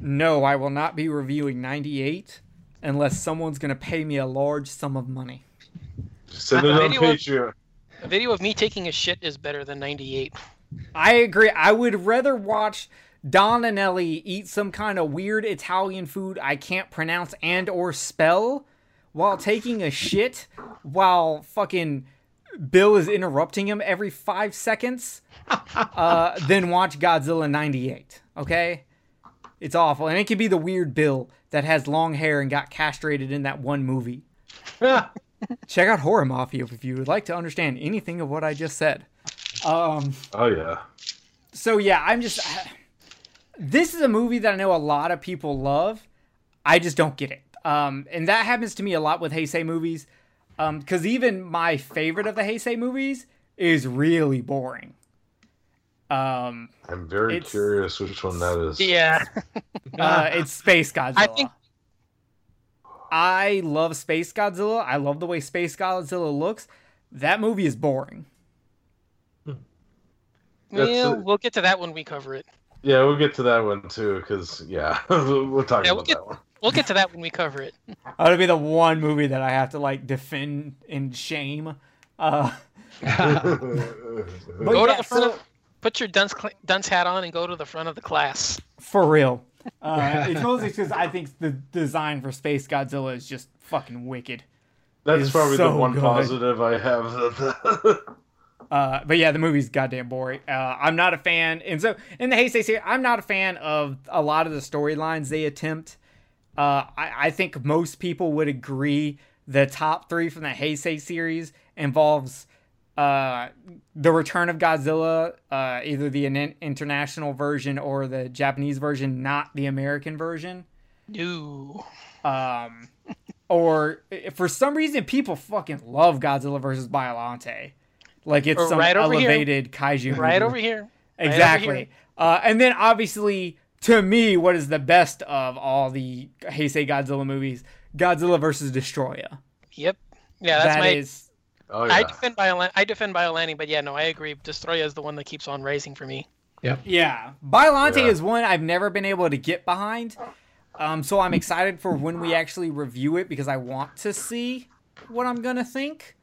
no, I will not be reviewing 98 unless someone's going to pay me a large sum of money. send it on Patreon. A video of me taking a shit is better than 98. I agree. I would rather watch Don and Ellie eat some kind of weird Italian food I can't pronounce and or spell while taking a shit while fucking Bill is interrupting him every five seconds uh, than watch Godzilla 98. Okay? It's awful. And it could be the weird Bill that has long hair and got castrated in that one movie. Check out Horror Mafia if you would like to understand anything of what I just said. Um, Oh yeah. so yeah, I'm just. This is a movie that I know a lot of people love. I just don't get it. Um, and that happens to me a lot with Heisei movies. Um, because even my favorite of the Heisei movies is really boring. Um, I'm very It's- curious which one that is. Yeah. uh, it's Space Godzilla. I think- I love Space Godzilla. I love the way Space Godzilla looks. That movie is boring. That's yeah, it. we'll get to that when we cover it. Yeah, we'll get to that one too, because yeah, we'll talk Yeah, we'll about get- that one. We'll get to that when we cover it. That'll be the one movie that I have to like defend in shame. Uh, but Go to the front so- of, put your dunce, cl- dunce hat on and go to the front of the class. For real. Uh, it's mostly because I think the design for Space Godzilla is just fucking wicked. That's probably so the one good. positive I have. Uh, but yeah, the movie's goddamn boring. Uh, I'm not a fan, and so in the Heisei series, I'm not a fan of a lot of the storylines they attempt. Uh, I, I think most people would agree the top three from the Heisei series involves uh, the Return of Godzilla, uh, either the in- international version or the Japanese version, not the American version. No. Um, or eh, for some reason, people fucking love Godzilla versus Biollante. Like it's Or some right over here. elevated kaiju. Right movie. over here. Right over Exactly. here. uh, and then obviously, to me, what is the best of all the Heisei Godzilla movies? Godzilla versus Destoroyah. Yep. Yeah, that's That my. is- oh I defend Biolan- I defend Biolani, but yeah, no, I agree. Destoroyah is the one that keeps on rising for me. Yep. Yeah. Biollante Yeah. is one I've never been able to get behind. Um, so I'm excited for when we actually review it because I want to see what I'm gonna think.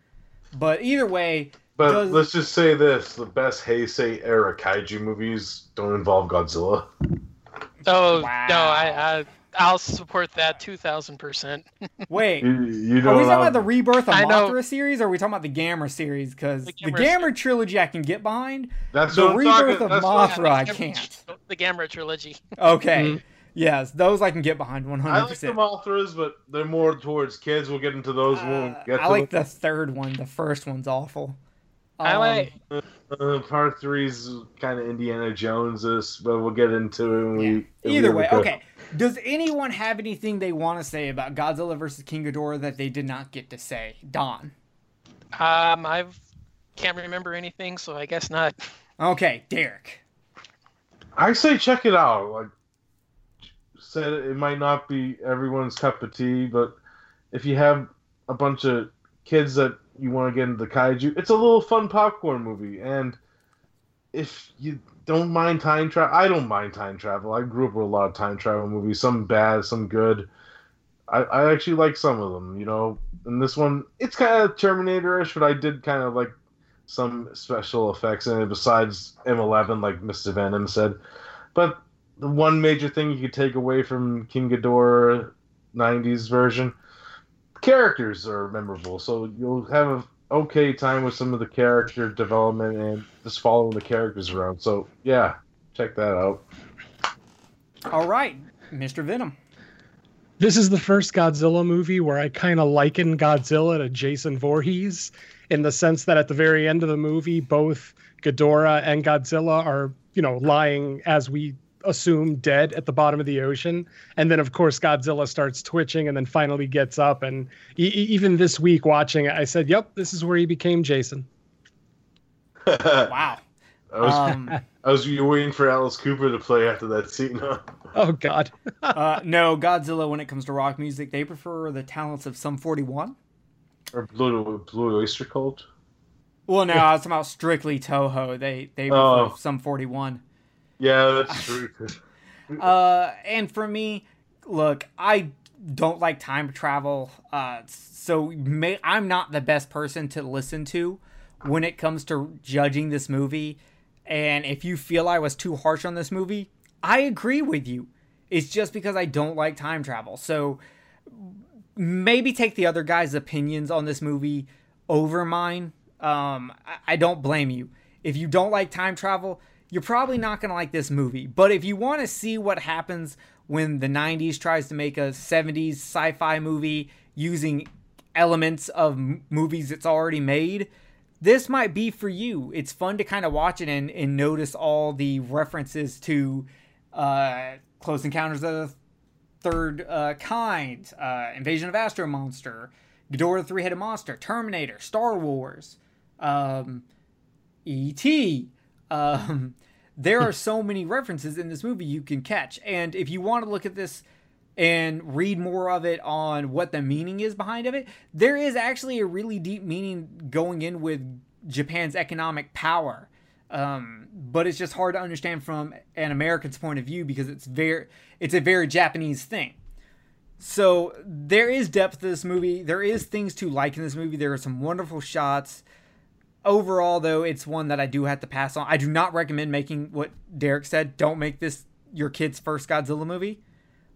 But either way, But Does- let's just say this: the best Heisei era kaiju movies don't involve Godzilla. Oh Wow. no, I, I I'll support that two thousand percent. Wait, You, you are we talking about um, the rebirth of I. Mothra series, or are we talking about the Gamera series? Because the, The Gamera Gamera trilogy I can get behind. that's the what I'm rebirth talking. of That's what, Mothra I can't. The Gamera trilogy. Okay, Mhm. yes, those I can get behind one I hundred like the percent. Mothras, but they're more towards kids. We'll get into those when we get I to like them. the third one. The first one's awful. I Um, like. Uh, part three's kind of Indiana Jones-ish, but we'll get into it when we. if we Either ever way, okay. Does anyone have anything they want to say about Godzilla versus King Ghidorah that they did not get to say? Don. Um, I can't remember anything, so I guess not. Okay, Derek. I say check it out. Like said, it might not be everyone's cup of tea, but if you have a bunch of kids that you want to get into the kaiju, it's a little fun popcorn movie. And if you don't mind time travel, I don't mind time travel. I grew up with a lot of time travel movies, some bad, some good. I, I actually like some of them, you know. And this one, it's kind of Terminator-ish, but I did kind of like some special effects in it besides M11, like Mr. Venom said. But the one major thing you could take away from King Ghidorah 90s version, characters are memorable. So you'll have a okay time with some of the character development and just following the characters around. So yeah, check that out. All right, Mr. Venom. This is the first Godzilla movie where I kind of liken Godzilla to Jason Voorhees in the sense that at the very end of the movie, both Ghidorah and Godzilla are, you know, lying as we assume dead at the bottom of the ocean. And then, of course, Godzilla starts twitching and then finally gets up. And e- even this week watching it, I said, yep, this is where he became Jason. Wow. I was, Um, I was waiting for Alice Cooper to play after that scene. huh? Oh, God. uh, no, Godzilla, when it comes to rock music, they prefer the talents of Sum 41. or Blue, Blue Oyster Cult. Well, no, I was talking about strictly Toho. They they prefer Oh. Sum 41. Yeah, that's true. Uh, and for me, look, I don't like time travel. Uh, so may, I'm not the best person to listen to when it comes to judging this movie. And if you feel I was too harsh on this movie, I agree with you. It's just because I don't like time travel. So maybe take the other guy's opinions on this movie over mine. Um, I, I don't blame you. If you don't like time travel, you're probably not going to like this movie. But if you want to see what happens when the 90s tries to make a 70s sci fi movie using elements of m- movies it's already made, this might be for you. It's fun to kind of watch it and, and notice all the references to uh, Close Encounters of the Third uh, Kind, uh, Invasion of Astro Monster, Ghidorah the Three Headed Monster, Terminator, Star Wars, um, E.T. Um, there are so many references in this movie you can catch. And if you want to look at this and read more of it on what the meaning is behind of it, there is actually a really deep meaning going in with Japan's economic power. Um, but it's just hard to understand from an American's point of view because it's very it's a very Japanese thing. So there is depth to this movie. There is things to like in this movie. There are some wonderful shots. Overall, though, it's one that I do have to pass on. I do not recommend making what Derek said. Don't make this your kid's first Godzilla movie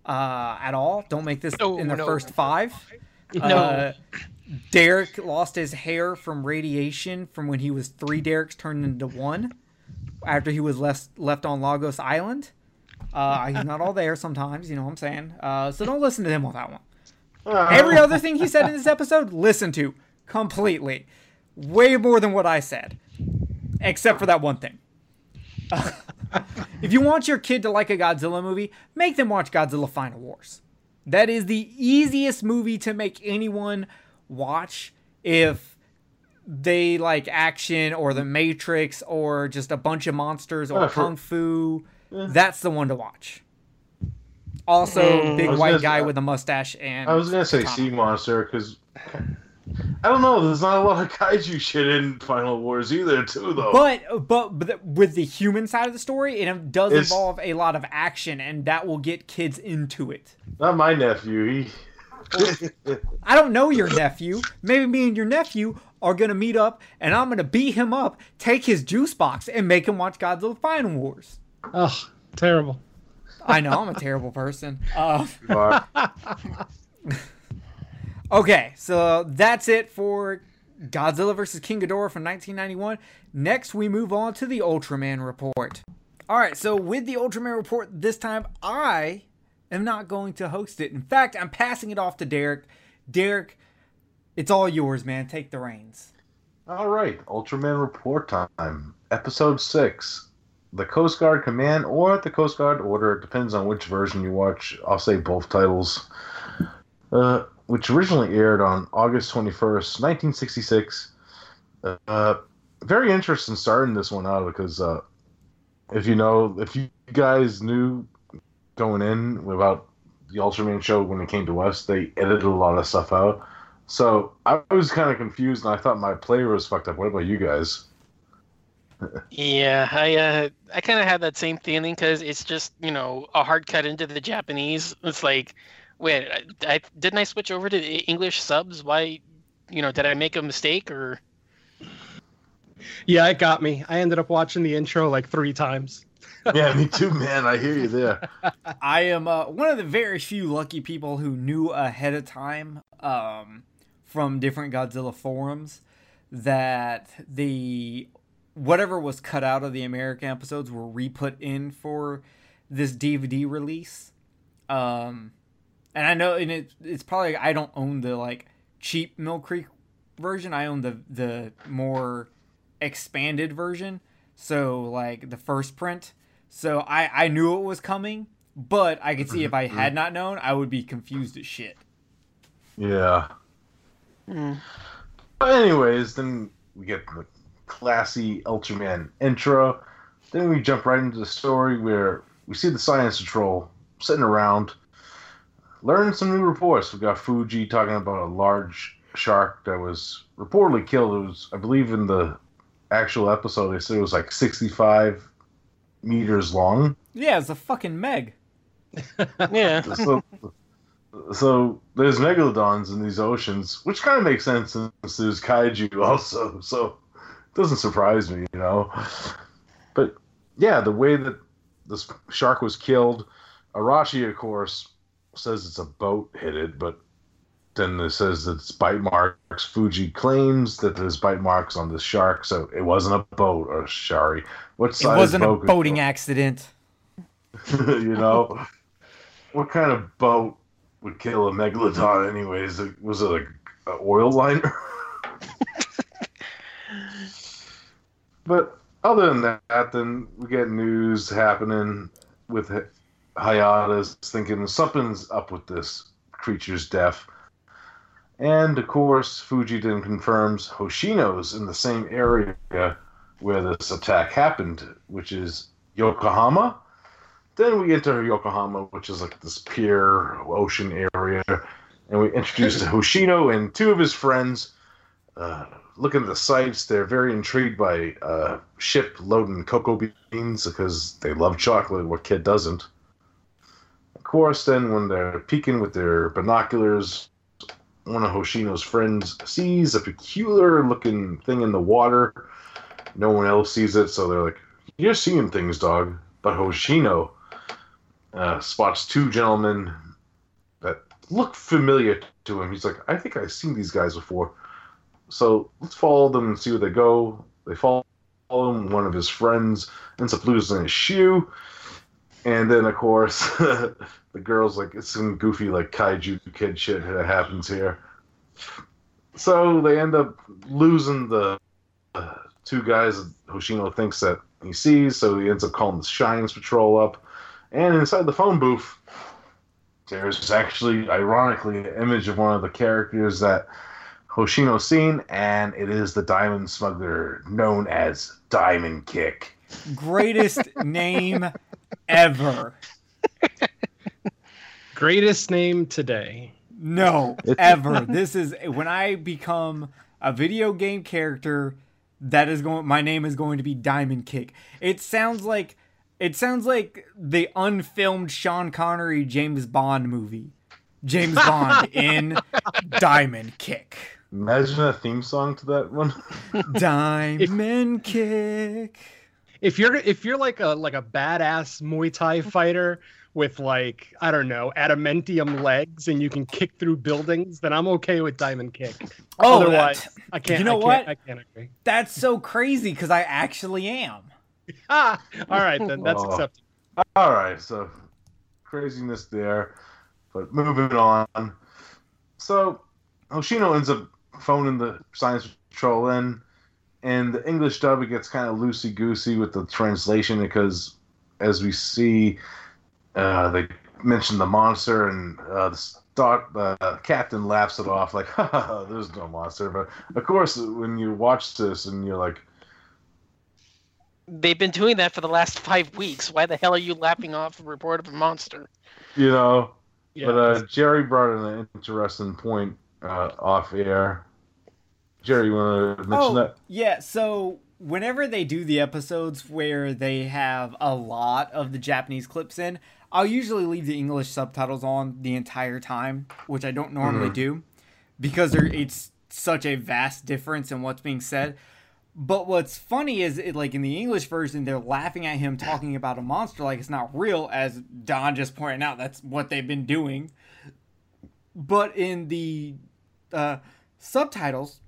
uh, at all. Don't make this No, in the no. first five. No. Uh, Derek lost his hair from radiation from when he was three Dereks turned into one after he was left left on Lagos Island. Uh, he's not all there sometimes, you know what I'm saying. Uh, so don't listen to him on that one. Every other thing he said in this episode, listen to completely. Way more than what I said, except for that one thing. if you want your kid to like a Godzilla movie, make them watch Godzilla Final Wars. That is the easiest movie to make anyone watch if they like action or The Matrix or just a bunch of monsters or Yeah, kung fu. That's the one to watch. Also, Mm. Big white guy say- with a mustache and I was gonna say katana. Sea Monster because I don't know. There's not a lot of kaiju shit in Final Wars either, too, though. But, but but with the human side of the story, it does It's- involve a lot of action, and that will get kids into it. not my nephew. He. I don't know your nephew. Maybe me and your nephew are gonna meet up, and I'm gonna beat him up, take his juice box, and make him watch Godzilla Final Wars. Oh, terrible. I know I'm a terrible person. Uh, You are. okay, so that's it for Godzilla vs. King Ghidorah from 1991. Next, we move on to the Ultraman report. All right, so with the Ultraman report this time, I am not going to host it. In fact, I'm passing it off to Derek. Derek, it's all yours, man. Take the reins. All right, Ultraman report time, episode six. The Coast Guard Command or the Coast Guard Order, it depends on which version you watch. I'll say both titles. Uh, which originally aired on August 21st, 1966. Uh, very interesting starting this one out because uh, if you know, if you guys knew going in about the Ultraman show when it came to us, they edited a lot of stuff out. So I was kind of confused, and I thought my player was fucked up. What about you guys? Yeah, I uh, I kind of had that same feeling because it's just you know a hard cut into the Japanese. It's like, wait, I, I didn't I switch over to the English subs? Why, you know, did I make a mistake or? Yeah, it got me. I ended up watching the intro like three times. yeah, me too, man. I hear you there. I am uh, one of the very few lucky people who knew ahead of time um, from different Godzilla forums that the whatever was cut out of the American episodes were re-put in for this DVD release. Um, and I know, and it, it's probably I don't own the like cheap Mill Creek version. I own the the more expanded version. So like the first print. So I I knew it was coming, but I could see if I had not known, I would be confused as shit. Yeah. Mm. But anyways, then we get the classy Ultraman intro. Then we jump right into the story where we see the science patrol sitting around, learning some new reports. We got Fuji talking about a large shark that was reportedly killed. It was, I believe, in the actual episode, they said it was like 65 meters long. Yeah, it's a fucking Meg. Yeah. so, so there's megalodons in these oceans, which kind of makes sense since there's kaiju also. So it doesn't surprise me, you know. But yeah, the way that this shark was killed, Arashi, of course, says it's a boat hit it, but then it says that it's bite marks. Fuji claims that there's bite marks on the shark, so it wasn't a boat or shari. What size? It wasn't a boat could- boating accident. you know, what kind of boat would kill a megalodon? Anyways, was it like an oil liner? but other than that, then we get news happening with Hayata's thinking something's up with this creature's death. And of course, Fuji then confirms Hoshino's in the same area where this attack happened, which is Yokohama. Then we enter Yokohama, which is like this pier ocean area, and we introduce Hoshino and two of his friends. Uh, looking at the sights, they're very intrigued by a ship loading cocoa beans because they love chocolate. What kid doesn't? Course, then when they're peeking with their binoculars, one of Hoshino's friends sees a peculiar-looking thing in the water. No one else sees it, so they're like, "You're seeing things, dog." But Hoshino uh, spots two gentlemen that look familiar to him. He's like, I think I've seen these guys before. So let's follow them and see where they go. They follow him. One of his friends ends up losing his shoe. And then, of course, the girl's like, it's some goofy, like, kaiju kid shit that happens here. So they end up losing the uh, two guys Hoshino thinks that he sees, so he ends up calling the Science Patrol up. And inside the phone booth, there's actually, ironically, an image of one of the characters that Hoshino's seen, and it is the diamond smuggler known as Diamond Kick. Greatest name ever. Greatest name today. No, ever. This is when I become a video game character. That is going. My name is going to be Diamond Kick. It sounds like it sounds like the unfilmed Sean Connery James Bond movie. James Bond in Diamond Kick. Imagine a theme song to that one. Diamond kick. If you're if you're like a like a badass Muay Thai fighter with like I don't know adamantium legs and you can kick through buildings, then I'm okay with Diamond Kick. Oh, Otherwise, that- I can't. you know I can't, what? I can't agree. that's so crazy because I actually am. Ah, all right then. That's Oh. acceptable. All right, so craziness there, but moving on. So Hoshino ends up phoning the science patrol in, and the English dub it gets kind of loosey goosey with the translation because, as we see, uh, they mention the monster, and uh, the start the captain laughs it off like, "Ha ha, ha, there's no monster." But of course, when you watch this and you're like, They've been doing that for the last five weeks. Why the hell are you laughing off the report of a monster? you know. Yeah. But uh, Jerry brought in an interesting point uh, off air. Jerry, you want to mention oh, that? yeah. So whenever they do the episodes where they have a lot of the Japanese clips in, I'll usually leave the English subtitles on the entire time, which I don't normally Mhm. do, because there, it's such a vast difference in what's being said. But what's funny is, it, like in the English version, they're laughing at him talking about a monster like it's not real, as Don just pointed out. That's what they've been doing. But in the uh, subtitles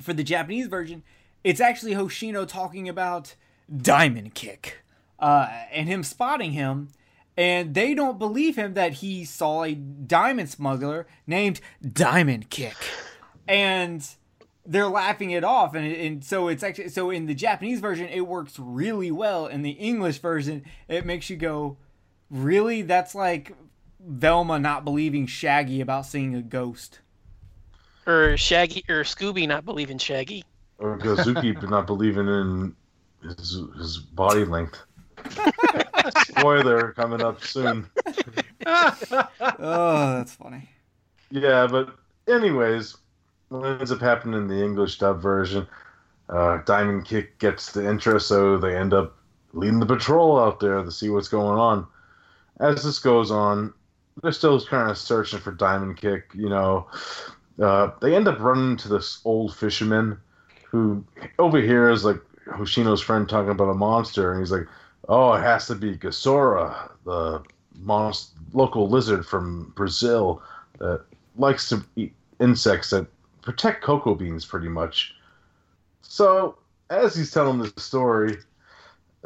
for the Japanese version, it's actually Hoshino talking about Diamond Kick uh, and him spotting him. And they don't believe him that he saw a diamond smuggler named Diamond Kick. And they're laughing it off. And, and so it's actually, so in the Japanese version, it works really well. In the English version, it makes you go, really? That's like Velma not believing Shaggy about seeing a ghost. Or Shaggy or Scooby not believing Shaggy. Or Gozuki not believing in his, his body length. Spoiler coming up soon. Oh, that's funny. Yeah, but anyways, what ends up happening in the English dub version, uh, Diamond Kick gets the intro, so they end up leading the patrol out there to see what's going on. As this goes on, they're still kind of searching for Diamond Kick. You know, uh, they end up running into this old fisherman who overhears like Hoshino's friend talking about a monster, and he's like, "Oh, it has to be Gasora, the monst- local lizard from Brazil that likes to eat insects that protect cocoa beans, pretty much." So, as he's telling this story,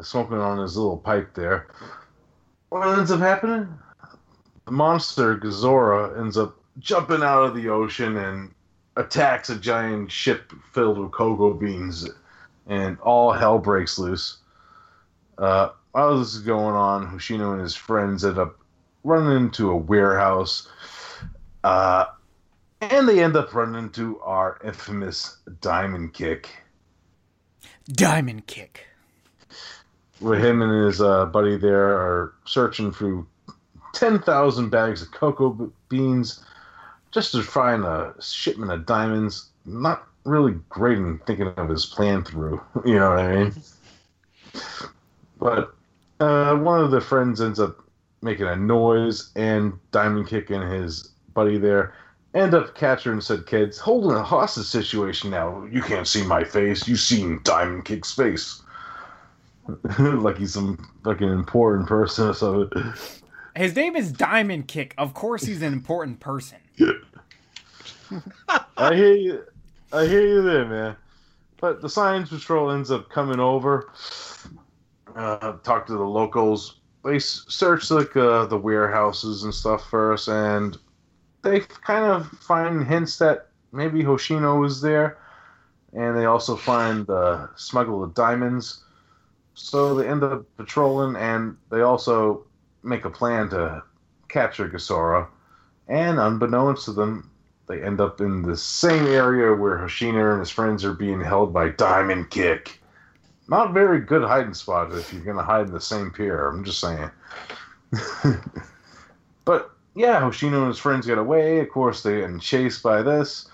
smoking on his little pipe there, what ends up happening? The monster Gazora ends up jumping out of the ocean and attacks a giant ship filled with cocoa beans, and all hell breaks loose. Uh, while this is going on, Hoshino and his friends end up running into a warehouse, uh, and they end up running into our infamous Diamond Kick. Diamond Kick. where him and his uh, buddy there are searching through 10,000 bags of cocoa beans just to find a shipment of diamonds. Not really great in thinking of his plan through, you know what I mean? But uh, one of the friends ends up making a noise, and Diamond Kick and his buddy there end up capturing said kids, holding a hostage situation now. You can't see my face, you seen Diamond Kick's face. like he's some fucking important person or something. His name is Diamond Kick. Of course, he's an important person. I hear you. I hear you there, man. But the science patrol ends up coming over, uh, talk to the locals. They search like uh, the warehouses and stuff first, and they kind of find hints that maybe Hoshino was there, and they also find the smuggle of diamonds. So they end up patrolling, and they also make a plan to capture Gasora. And unbeknownst to them, they end up in the same area where Hoshino and his friends are being held by Diamond Kick. Not very good hiding spot if you're gonna hide in the same pier. I'm just saying. but yeah, Hoshino and his friends get away. Of course, they get chased by this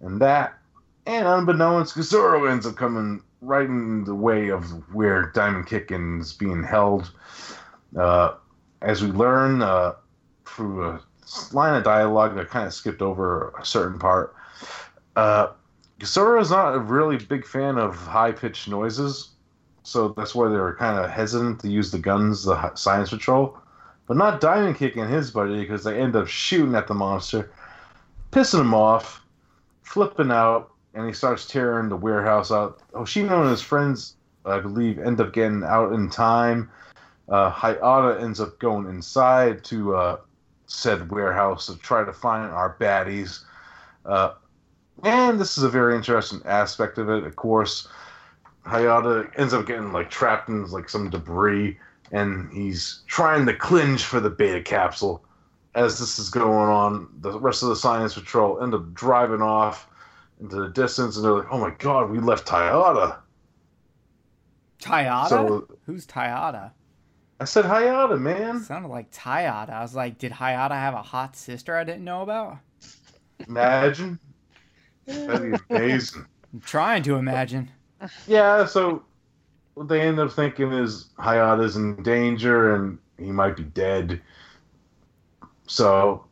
and that, and unbeknownst, Gazoro ends up coming right in the way of where Diamond Kick is being held. Uh, as we learn uh, through a line of dialogue that kind of skipped over a certain part. Uh, is not a really big fan of high pitched noises, so that's why they were kind of hesitant to use the guns, the science patrol. But not Diamond Kick and his buddy because they end up shooting at the monster, pissing him off, flipping out, and he starts tearing the warehouse out. Hoshino and his friends, I believe, end up getting out in time. Uh, Hayata ends up going inside to uh, said warehouse to try to find our baddies. Uh, and this is a very interesting aspect of it. Of course, Hayata ends up getting like trapped in like some debris, and he's trying to clinch for the beta capsule. As this is going on, the rest of the science patrol end up driving off into the distance, and they're like, "Oh my god, we left Hayata." Tayada? So- Who's Tayada? I said Hayata, man. Sounded like Tayada. I was like, did Hayata have a hot sister I didn't know about? Imagine. That'd be amazing. I'm trying to imagine. Yeah, so what they end up thinking is Hayata's in danger and he might be dead. So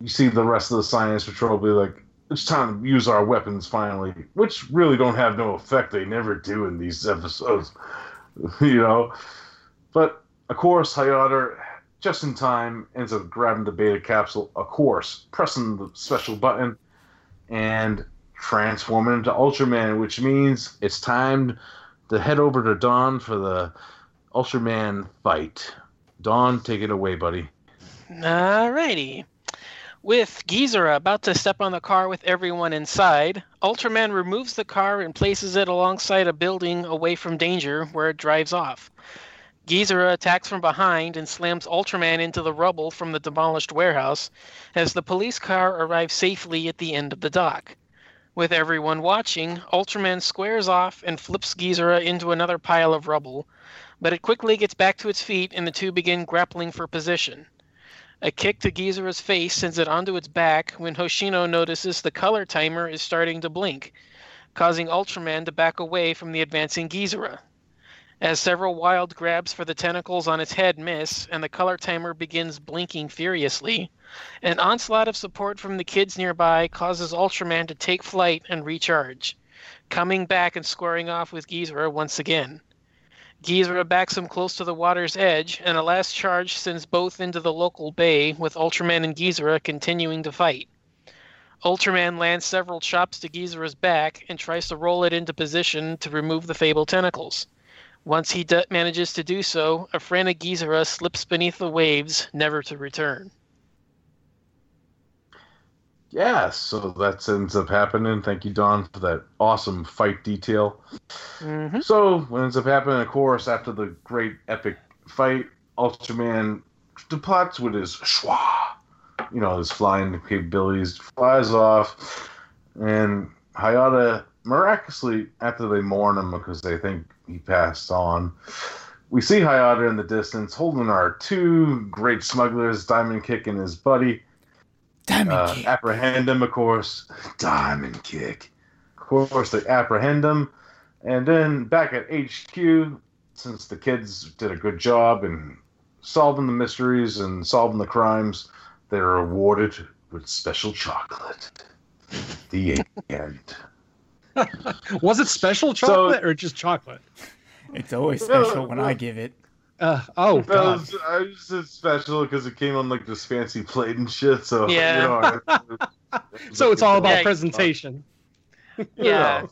you see the rest of the science patrol be like, it's time to use our weapons finally, which really don't have no effect. They never do in these episodes, you know. But of course, Hayata, just in time, ends up grabbing the beta capsule, of course, pressing the special button, and transforming into Ultraman, which means it's time to head over to Dawn for the Ultraman fight. Dawn, take it away, buddy. Alrighty. With Gizera about to step on the car with everyone inside, Ultraman removes the car and places it alongside a building away from danger where it drives off. Gizera attacks from behind and slams Ultraman into the rubble from the demolished warehouse as the police car arrives safely at the end of the dock. With everyone watching, Ultraman squares off and flips Gizera into another pile of rubble, but it quickly gets back to its feet and the two begin grappling for position. A kick to Gizera's face sends it onto its back when Hoshino notices the color timer is starting to blink, causing Ultraman to back away from the advancing Gizera. As several wild grabs for the tentacles on its head miss and the color timer begins blinking furiously, an onslaught of support from the kids nearby causes Ultraman to take flight and recharge, coming back and squaring off with Gizera once again. Gizera backs him close to the water's edge, and a last charge sends both into the local bay, with Ultraman and Gizera continuing to fight. Ultraman lands several chops to Gizera's back and tries to roll it into position to remove the fabled tentacles. Once he d- manages to do so, a frantic Gizera slips beneath the waves, never to return. Yeah, so that ends up happening. Thank you, Don, for that awesome fight detail. hmm So, what ends up happening, of course, after the great epic fight, Ultraman departs with his schwa, you know, his flying capabilities, flies off, and Hayata miraculously, after they mourn him because they think he passed on, we see Hayata in the distance holding our two great smugglers, Diamond Kick and his buddy. Diamond Uh, Kick. apprehend him, of course. Diamond Kick. Of course, they apprehend him. And then back at HQ, since the kids did a good job in solving the mysteries and solving the crimes, they're awarded with special chocolate. The end. Was it special chocolate or just chocolate? It's always special when I give it. Uh, oh That god. was, I was just special because it came on like this fancy plate and shit. So Yeah. you know, I- So it's all about Yeah. presentation. Yeah.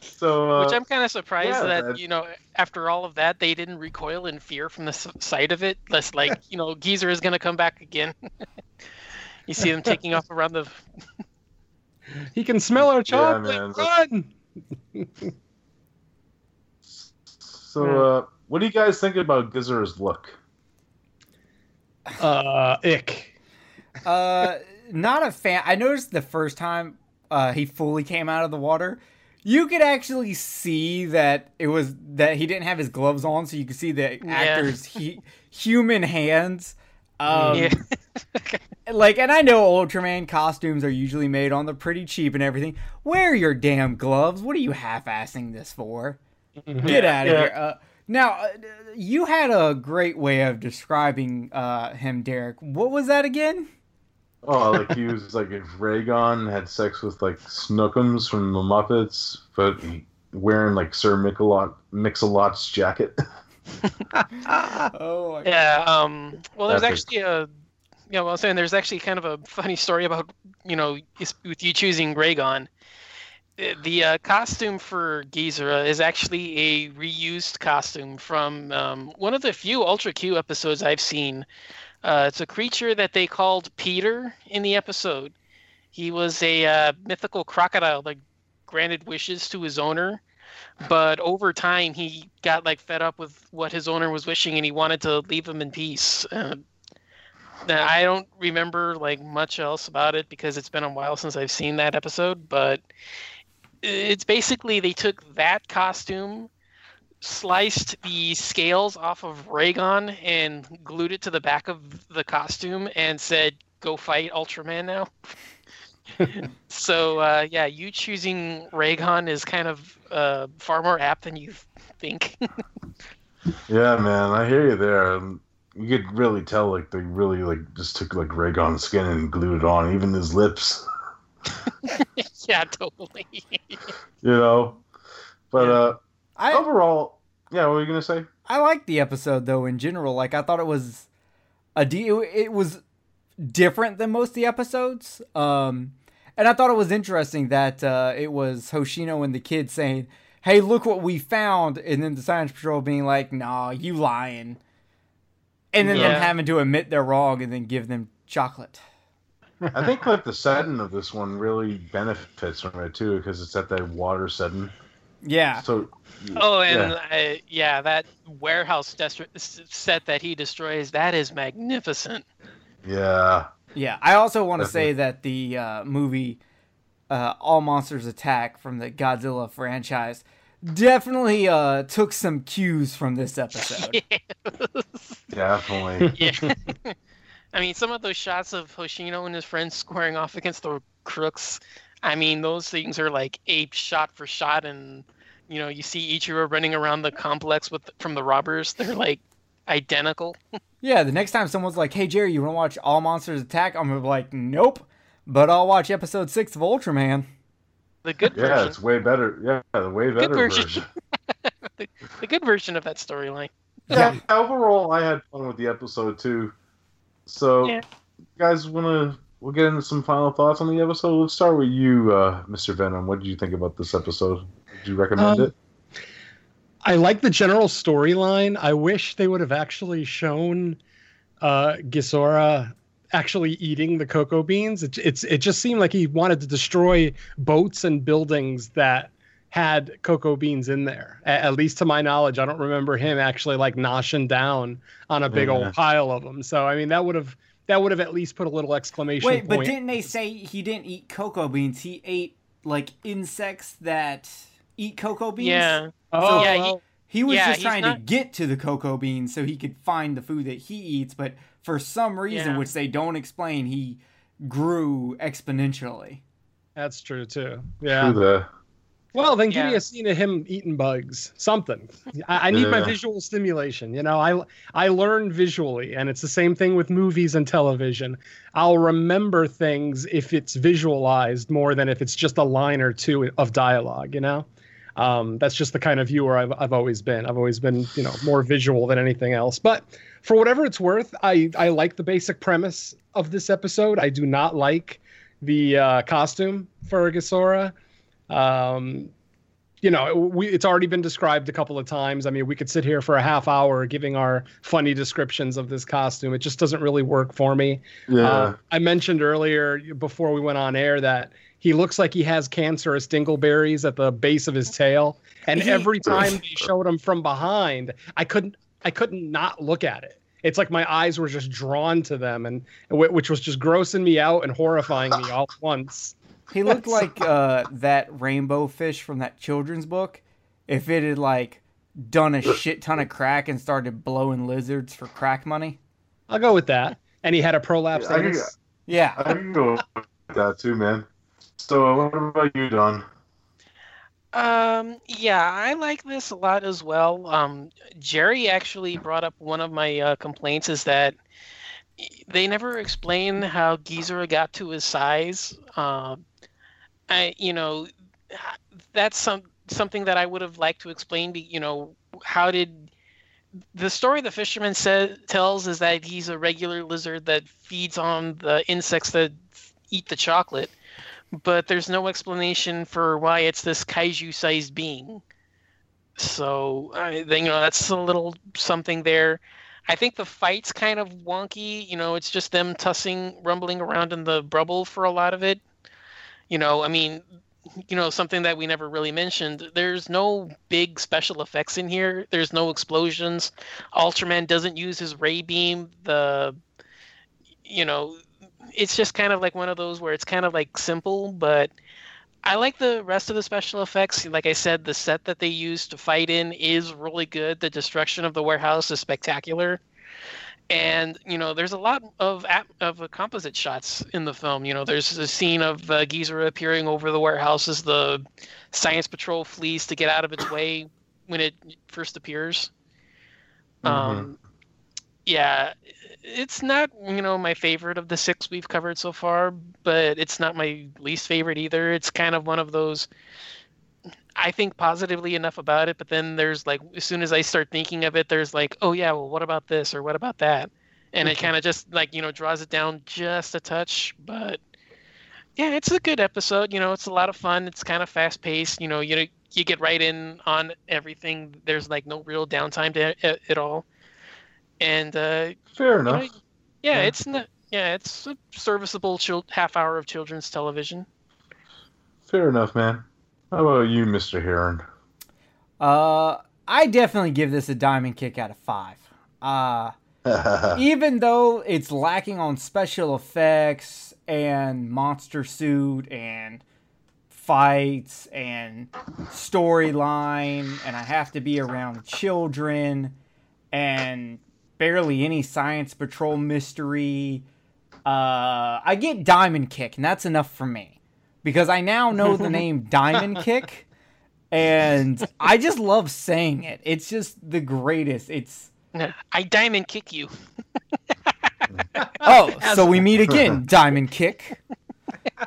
So uh, Which I'm kind of surprised yeah, that, that- you know, after all of that, they didn't recoil in fear from the s- sight of it. Less like, you know, Geezer is going to come back again. you see them taking off around the. He can smell our chocolate. man, Run! so uh, what do you guys think about Gizer's look? Uh, ick. Uh, not a fan. I noticed the first time uh, he fully came out of the water, you could actually see that it was that he didn't have his gloves on, so you could see the actor's he, human hands. Um, yeah. like, and I know Ultraman costumes are usually made on the pretty cheap and everything. Wear your damn gloves. What are you half-assing this for? Get out of Yeah. here. Uh, now, uh, you had a great way of describing uh, him, Derek. What was that again? Oh, like he was like if Raygon had sex with like Snookums from the Muppets, but wearing like Sir Mix-a-Lot Mix-a-Lot's jacket. Oh, my Yeah. Um. Well, there's That's actually a. Yeah, well, I'm saying there's actually kind of a funny story about you know with you choosing Raygon. Uh, The uh, costume for Gizera is actually a reused costume from um, one of the few Ultra Q episodes I've seen. Uh, it's a creature that they called Peter in the episode. He was a uh, mythical crocodile that granted wishes to his owner, but over time he got like fed up with what his owner was wishing and he wanted to leave him in peace. Uh, I don't remember like much else about it because it's been a while since I've seen that episode, but it's basically they took that costume, sliced the scales off of Raygon and glued it to the back of the costume and said, "Go fight Ultraman now." so uh, yeah, you choosing Raygon is kind of uh, far more apt than you think. Yeah, man, I hear you there. Um, You could really tell, like they really like just took like Raygon's skin and glued it on, even his lips. yeah, totally. You know, but Yeah. uh, I overall, yeah. What were you gonna say? I liked the episode though in general. Like I thought it was a de- it was different than most of the episodes. Um and I thought it was interesting that uh, it was Hoshino and the kid saying, "Hey, look what we found," and then the science patrol being like, "Nah, you lying," and then them having to admit they're wrong and then give them chocolate. I think like the setting of this one really benefits from it too, because it's at that water setting. Yeah, So, Oh, and yeah. uh, yeah, that warehouse destru- set that he destroys, that is magnificent. yeah, yeah. I also want to say that the uh, movie uh, All Monsters Attack from the Godzilla franchise definitely uh, took some cues from this episode. definitely. yeah. I mean, some of those shots of Hoshino and his friends squaring off against the crooks, I mean, those things are like ape shot for shot, and you know, you see Ichiro running around the complex with from the robbers. They're like identical. Yeah, the next time someone's like, "Hey Jerry, you want to watch All Monsters Attack?" I'm gonna be like, "Nope," but I'll watch episode six of Ultraman. The good yeah, version. Yeah, it's way better. Yeah, the way better version. version. The, the good version of that storyline. yeah, overall, I had fun with the episode too. So, Yeah. guys want to? We'll get into some final thoughts on the episode. Let's start with you, uh, Mr. Venom. What did you think about this episode? Did you recommend Um, it? I like the general storyline. I wish they would have actually shown uh, Gisora actually eating the cocoa beans. It, it's it just seemed like he wanted to destroy boats and buildings that had cocoa beans in there. A- at least to my knowledge, I don't remember him actually like noshing down on a big Yeah. old pile of them. So I mean, that would have that would have at least put a little exclamation Wait, but didn't they say he didn't eat cocoa beans? He ate like insects that eat cocoa beans. Yeah. Oh, yeah, he- He was Yeah, just he's trying to get to the cocoa beans so he could find the food that he eats, but for some reason, Yeah. which they don't explain, he grew exponentially. that's true too. Yeah. True. Well, then give me a scene of him eating bugs. Something. I, I need my visual stimulation. You know, I I learn visually, and it's the same thing with movies and television. I'll remember things if it's visualized more than if it's just a line or two of dialogue. You know, um, that's just the kind of viewer I've I've always been. I've always been you know more visual than anything else. But for whatever it's worth, I I like the basic premise of this episode. I do not like the uh, costume for Gisora um, you know, we, it's already been described a couple of times. I mean, we could sit here for a half hour giving our funny descriptions of this costume. It just doesn't really work for me. Yeah. Uh, I mentioned earlier before we went on air that he looks like he has cancerous dingleberries at the base of his tail, and He- every time they showed him from behind, I couldn't, I couldn't not look at it. It's like my eyes were just drawn to them, and which was just grossing me out and horrifying me all at once. He looked like uh, that rainbow fish from that children's book. If it had like done a shit ton of crack and started blowing lizards for crack money. I'll go with that. And he had a prolapse I anus. Yeah. I can go with that too, man. So, what about you, Don? Um, yeah, I like this a lot as well. Um, Jerry actually brought up one of my uh, complaints is that they never explain how Ghidorah got to his size. Um, I, you know, that's some something that I would have liked to explain. You know, how did the story the fisherman says tells is that he's a regular lizard that feeds on the insects that eat the chocolate, but there's no explanation for why it's this kaiju-sized being. So, I, you know, that's a little something there. I think the fight's kind of wonky. You know, it's just them tussing, rumbling around in the rubble for a lot of it. You know, I mean, you know, something that we never really mentioned. There's no big special effects in here. There's no explosions. Ultraman doesn't use his ray beam. The, you know, it's just kind of like one of those where it's kind of like simple, but I like the rest of the special effects. Like I said, the set that they use to fight in is really good. The destruction of the warehouse is spectacular. And you know, there's a lot of of composite shots in the film. You know, there's a scene of uh, Ghidorah appearing over the warehouse as the science patrol flees to get out of its way when it first appears. Mm-hmm. Um, yeah, it's not you know my favorite of the six we've covered so far, but it's not my least favorite either. It's kind of one of those. I think positively enough about it, but then there's like as soon as I start thinking of it, there's like, oh yeah, well what about this or what about that, and it kind of just like you know draws it down just a touch. But yeah, it's a good episode. You know, it's a lot of fun. It's kind of fast paced. You know, you you get right in on everything. There's like no real downtime to it at all and uh, Fair enough. yeah, Yeah. it's not. Yeah, it's a serviceable chil- half hour of children's television. Fair enough, man. How about you, Mr. Heron? Uh, I definitely give this a diamond kick out of five. Uh, even though it's lacking on special effects and monster suit and fights and storyline, and I have to be around children and barely any science patrol mystery. Uh, I get Diamond Kick, and that's enough for me because I now know the name Diamond Kick, and I just love saying it. It's just the greatest. It's I diamond kick you. oh, so we meet again, Diamond Kick.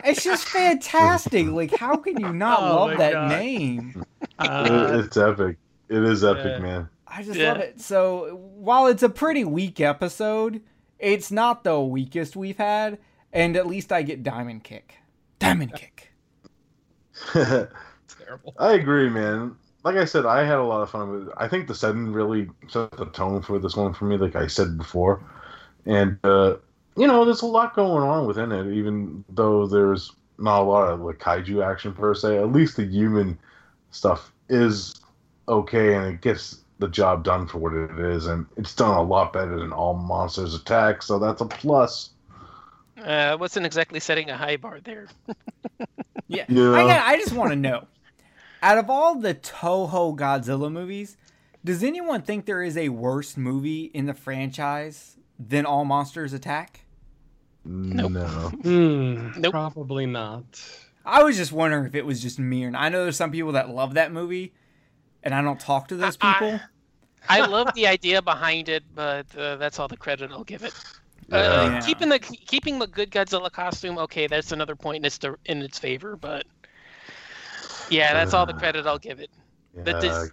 It's just fantastic. Like, how can you not Oh love that God. name? Uh, it's epic. It is epic, Yeah. man. I just Yeah. love it. So while it's a pretty weak episode, it's not the weakest we've had, and at least I get Diamond Kick. Diamond Kick. terrible. I agree, man. Like I said, I had a lot of fun with it. I think the setting really set the tone for this one for me, like I said before. And uh, you know, there's a lot going on within it, even though there's not a lot of like kaiju action per se. At least the human stuff is okay and it gets the job done for what it is, and it's done a lot better than all monsters attack, so that's a plus. Uh, wasn't exactly setting a high bar there. Yeah. Yeah. I, got, I just want to know out of all the Toho Godzilla movies, does anyone think there is a worse movie in the franchise than All Monsters Attack? Nope. No. Hmm, Nope. Probably not. I was just wondering if it was just me or I know there's some people that love that movie, and I don't talk to those people. I love the idea behind it, but uh, that's all the credit I'll give it. Uh, Yeah. Keeping the keeping the good Godzilla costume, okay, that's another point in its in its favor, but yeah, that's all the credit I'll give it. The Yeah. dis-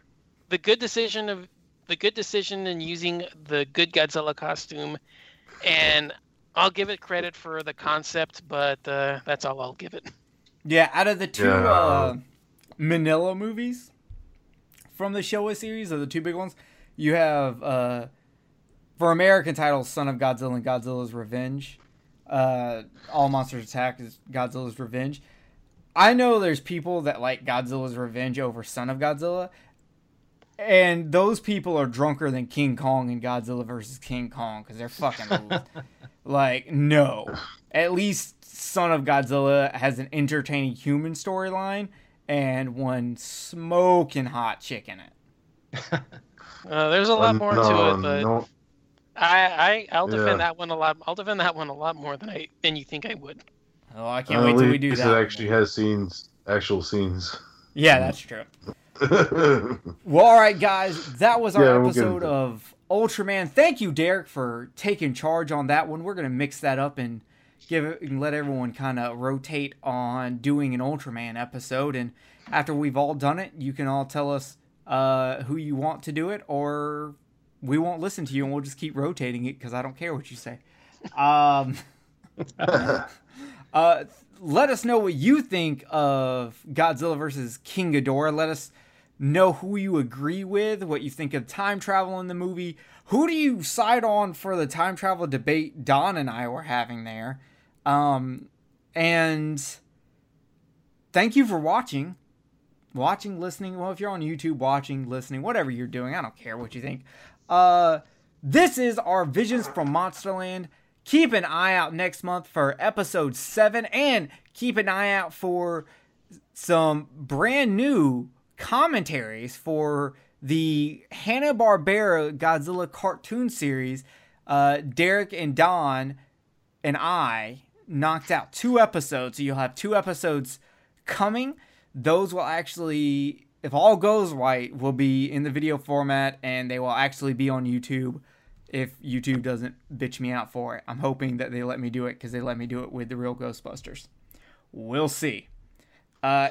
the good decision of the good decision in using the good Godzilla costume, and I'll give it credit for the concept, but uh, that's all I'll give it. Yeah, out of the two Yeah. uh, Minilla movies from the Showa series, of the two big ones, you have uh, for American titles, Son of Godzilla and Godzilla's Revenge. Uh, All Monsters Attack is Godzilla's Revenge. I know there's people that like Godzilla's Revenge over Son of Godzilla, and those people are drunker than King Kong and Godzilla versus King Kong because they're fucking like no. At least Son of Godzilla has an entertaining human storyline and one smoking hot chick in it. Uh, there's a lot more to it, but no, I, I I'll defend Yeah. that one a lot. I'll defend that one a lot more than I than you think I would. Oh, I can't at wait till we do least that. It one. actually has scenes, actual scenes. Yeah, that's true. Well, all right, guys, that was our Yeah, we'll episode into it. of Ultraman. Thank you, Derek, for taking charge on that one. We're gonna mix that up and give it and let everyone kind of rotate on doing an Ultraman episode. And after we've all done it, you can all tell us uh, who you want to do it, or we won't listen to you and we'll just keep rotating it because I don't care what you say. Um, uh, let us know what you think of Godzilla versus King Ghidorah. Let us know who you agree with, what you think of time travel in the movie. Who do you side on for the time travel debate Don and I were having there? Um, and thank you for watching. Watching, listening. Well, if you're on YouTube, watching, listening, whatever you're doing, I don't care what you think. Uh, this is our Visions from Monsterland. Keep an eye out next month for episode 7 and keep an eye out for some brand new commentaries for the Hanna-Barbera Godzilla cartoon series. Uh, Derek and Don and I knocked out two episodes, so you'll have two episodes coming. Those will actually, if all goes right, will be in the video format and they will actually be on YouTube if YouTube doesn't bitch me out for it. I'm hoping that they let me do it because they let me do it with the real Ghostbusters. We'll see. Uh,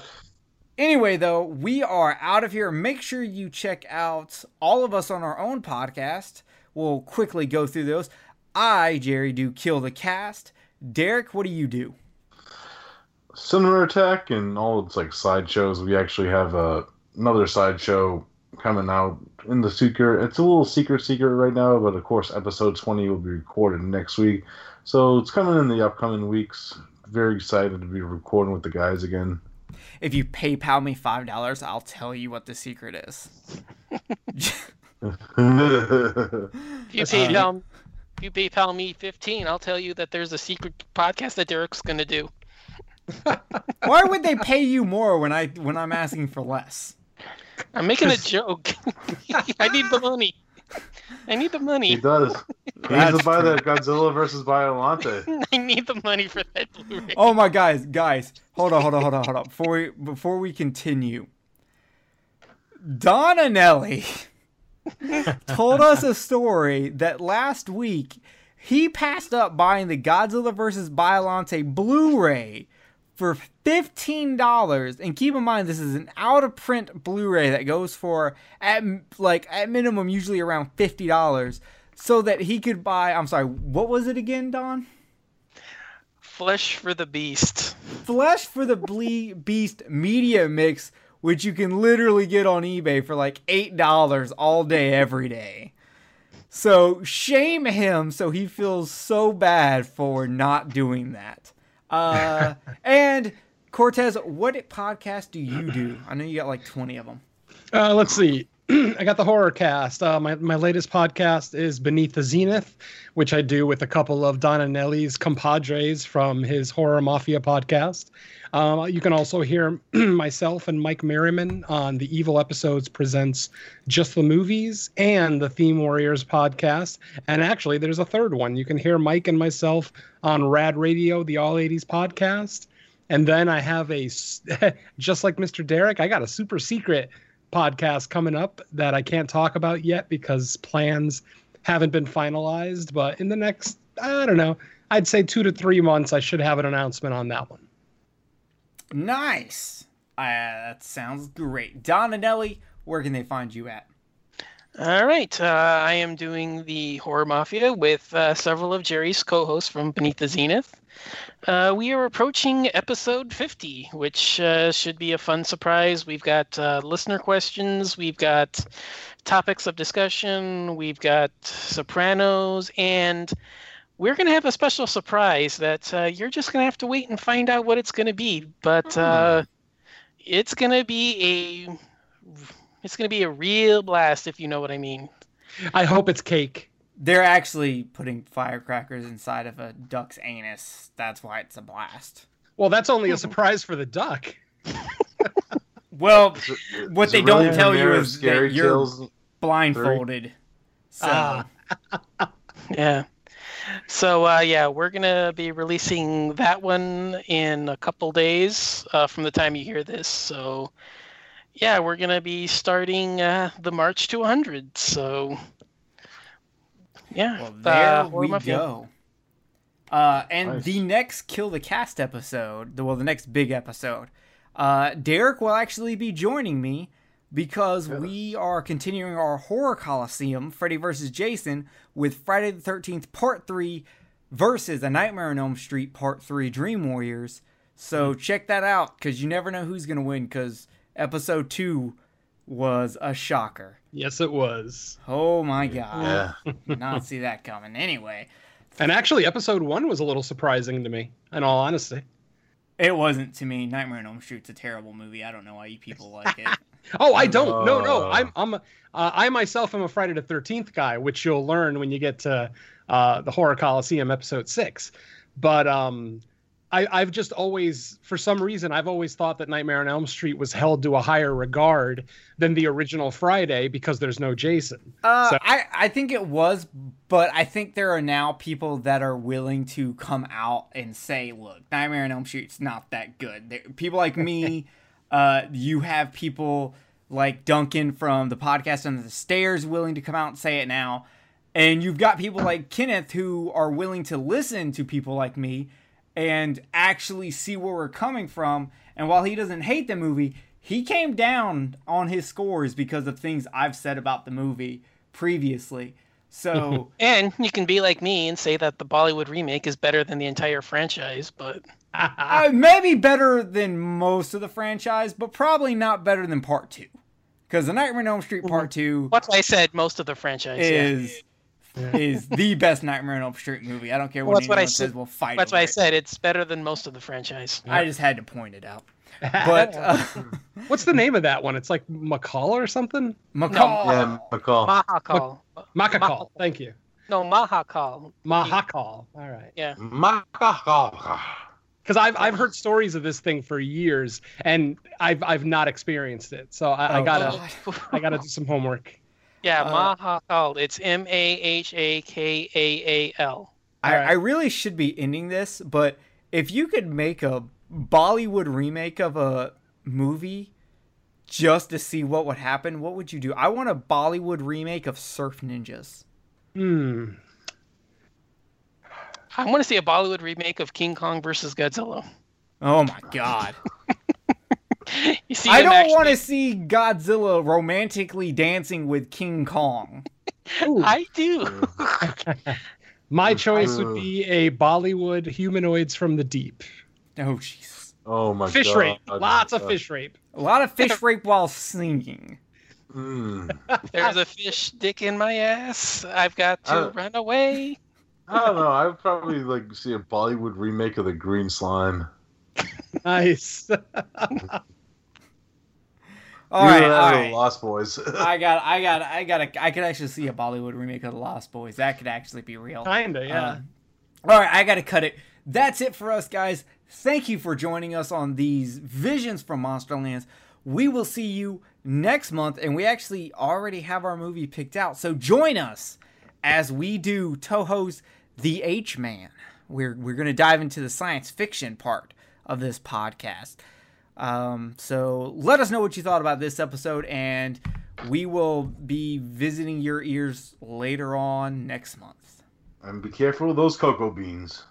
anyway, though, we are out of here. Make sure you check out all of us on our own podcast. We'll quickly go through those. I, Jerry, do Kill the Cast. Derek, what do you do? Cinema Attack and all its like sideshows. We actually have uh, another sideshow coming out in the secret. It's a little secret secret right now, but of course, episode 20 will be recorded next week. So it's coming in the upcoming weeks. Very excited to be recording with the guys again. If you PayPal me five dollars, I'll tell you what the secret is. If you PayPal, if you PayPal me fifteen, I'll tell you that there's a secret podcast that Derek's gonna do. Why would they pay you more when I when I'm asking for less? I'm making a joke. I need the money. I need the money. he money. does. He needs That's to buy true. that Godzilla versus Biollante. I need the money for that Blu-ray. Oh my guys, guys, hold on, hold on, hold on, hold on. Before we before we continue, Don Anelli told us a story that last week he passed up buying the Godzilla vs. Biollante Blu-ray for fifteen dollars. And keep in mind, this is an out of print Blu-ray that goes for at like at minimum usually around fifty dollars, so that he could buy. I'm sorry, what was it again, Don? Flesh for the Beast. Flesh for the Ble- Beast Media Mix, which you can literally get on eBay for like $8 all day, every day. So shame him so he feels so bad for not doing that. Uh, and Cortes, what podcast do you do? I know you got like 20 of them. Uh, let's see. I got the horror cast. Uh, my my latest podcast is Beneath the Zenith, which I do with a couple of Don Anelli's compadres from his Horror Mafia podcast. Um, you can also hear myself and Mike Merriman on the Evil Episodes presents Just the Movies and the Theme Warriors podcast. And actually, there's a third one. You can hear Mike and myself on Rad Radio, the All 80s podcast. And then I have a, just like Mr. Derek, I got a super secret podcast coming up that I can't talk about yet because plans haven't been finalized. But in the next, I don't know, I'd say two to three months, I should have an announcement on that one. Nice. Uh, that sounds great. Don Anelli, where can they find you at? All right, uh, I am doing the Horror Mafia with uh, several of Jerry's co-hosts from Beneath the Zenith. Uh, we are approaching episode 50, which uh, should be a fun surprise. We've got uh, listener questions, we've got topics of discussion, we've got Sopranos, and we're going to have a special surprise that uh, you're just going to have to wait and find out what it's going to be. But uh, it's going to be a it's going to be a real blast if you know what I mean. I hope it's cake. They're actually putting firecrackers inside of a duck's anus. That's why it's a blast. Well, that's only a surprise for the duck. Well, Is it- What is they it don't tell you premiere of is that you're- Tales? blindfolded. So Ah. Yeah. So uh, yeah, we're gonna be releasing that one in a couple days uh, from the time you hear this. So yeah, we're gonna be starting uh, the march to 100. So Yeah. Well, there horror we mafia. go. Uh, and Nice. the next Kill the Cast episode, the, well, the next big episode, uh, Derek will actually be joining me because we are continuing our horror coliseum, Freddy vs. Jason, with Friday the 13th Part 3 versus A Nightmare on Elm Street Part 3 Dream Warriors. So hmm. check that out because you never know who's going to win because episode 2 was a shocker. Yes, it was. Oh my god. Yeah. Not see that coming. Anyway, And actually, episode one was a little surprising to me, in all honesty. it wasn't to me. Nightmare on Elm Street's a terrible movie. I don't know why you people like it. Oh, I don't. No, no. Uh. I'm. I'm. Uh, I myself am a Friday the Thirteenth guy, which you'll learn when you get to uh, the Horror Coliseum episode six. But um, I, I've just always, for some reason, I've always thought that Nightmare on Elm Street was held to a higher regard than the original Friday because there's no Jason. Uh, So- I, I think it was, but I think there are now people that are willing to come out and say, look, Nightmare on Elm Street's not that good. There, people like me, uh, you have people like Duncan from the podcast Under the Stairs willing to come out and say it now. And you've got people like Kenneth who are willing to listen to people like me and actually see where we're coming from. And while he doesn't hate the movie, he came down on his scores because of things I've said about the movie previously. So And you can be like me and say that the Bollywood remake is better than the entire franchise, but uh, maybe better than most of the franchise, but probably not better than Part Two, because the Nightmare on Elm Street Part Two that's why I said most of the franchise. yeah. is is the best Nightmare on Elm Street movie. I don't care Well, what that's what I anyone says. said- We'll fight. That's over why I it. said it's better than most of the franchise. I just had to point it out. But uh, What's the name of that one? It's like McCall or something. McCall. Yeah, McCall. Mahakaal. Makakal. Thank you. No, Mahakaal. Mahakaal. All right. Yeah. McCall. Because I've I've heard stories of this thing for years, and I've I've not experienced it. So I, I Oh, gotta God. I gotta do some homework. Yeah, Uh, Mahakaal. It's M A H A K A A L. I, Alright. I really should be ending this, but if you could make a Bollywood remake of a movie just to see what would happen, what would you do? I want a Bollywood remake of Surf Ninjas. Hmm. I want to see a Bollywood remake of King Kong versus Godzilla. Oh my god. You see I don't actually- want to see Godzilla romantically dancing with King Kong. I do. my choice would be a Bollywood humanoids from the deep. Oh jeez. Oh my god. Fish god. rape. Lots of fish rape. A lot of fish rape while singing. mm. There's a fish dick in my ass. I've got to Uh, run away. I don't know. I would probably like see a Bollywood remake of the Green Slime. Nice. All right, Either that all or right. Lost Boys. I got, I got, I got. A, I could actually see a Bollywood remake of The Lost Boys. That could actually be real. Kinda, yeah. Uh, all right, I got to cut it. That's it for us, guys. Thank you for joining us on these visions from Monsterlands. We will see you next month, and we actually already have our movie picked out. So join us as we do Toho's The H Man. We're we're gonna dive into the science fiction part of this podcast. Um, so let us know what you thought about this episode, and we will be visiting your ears later on next month. and be careful of those cocoa beans.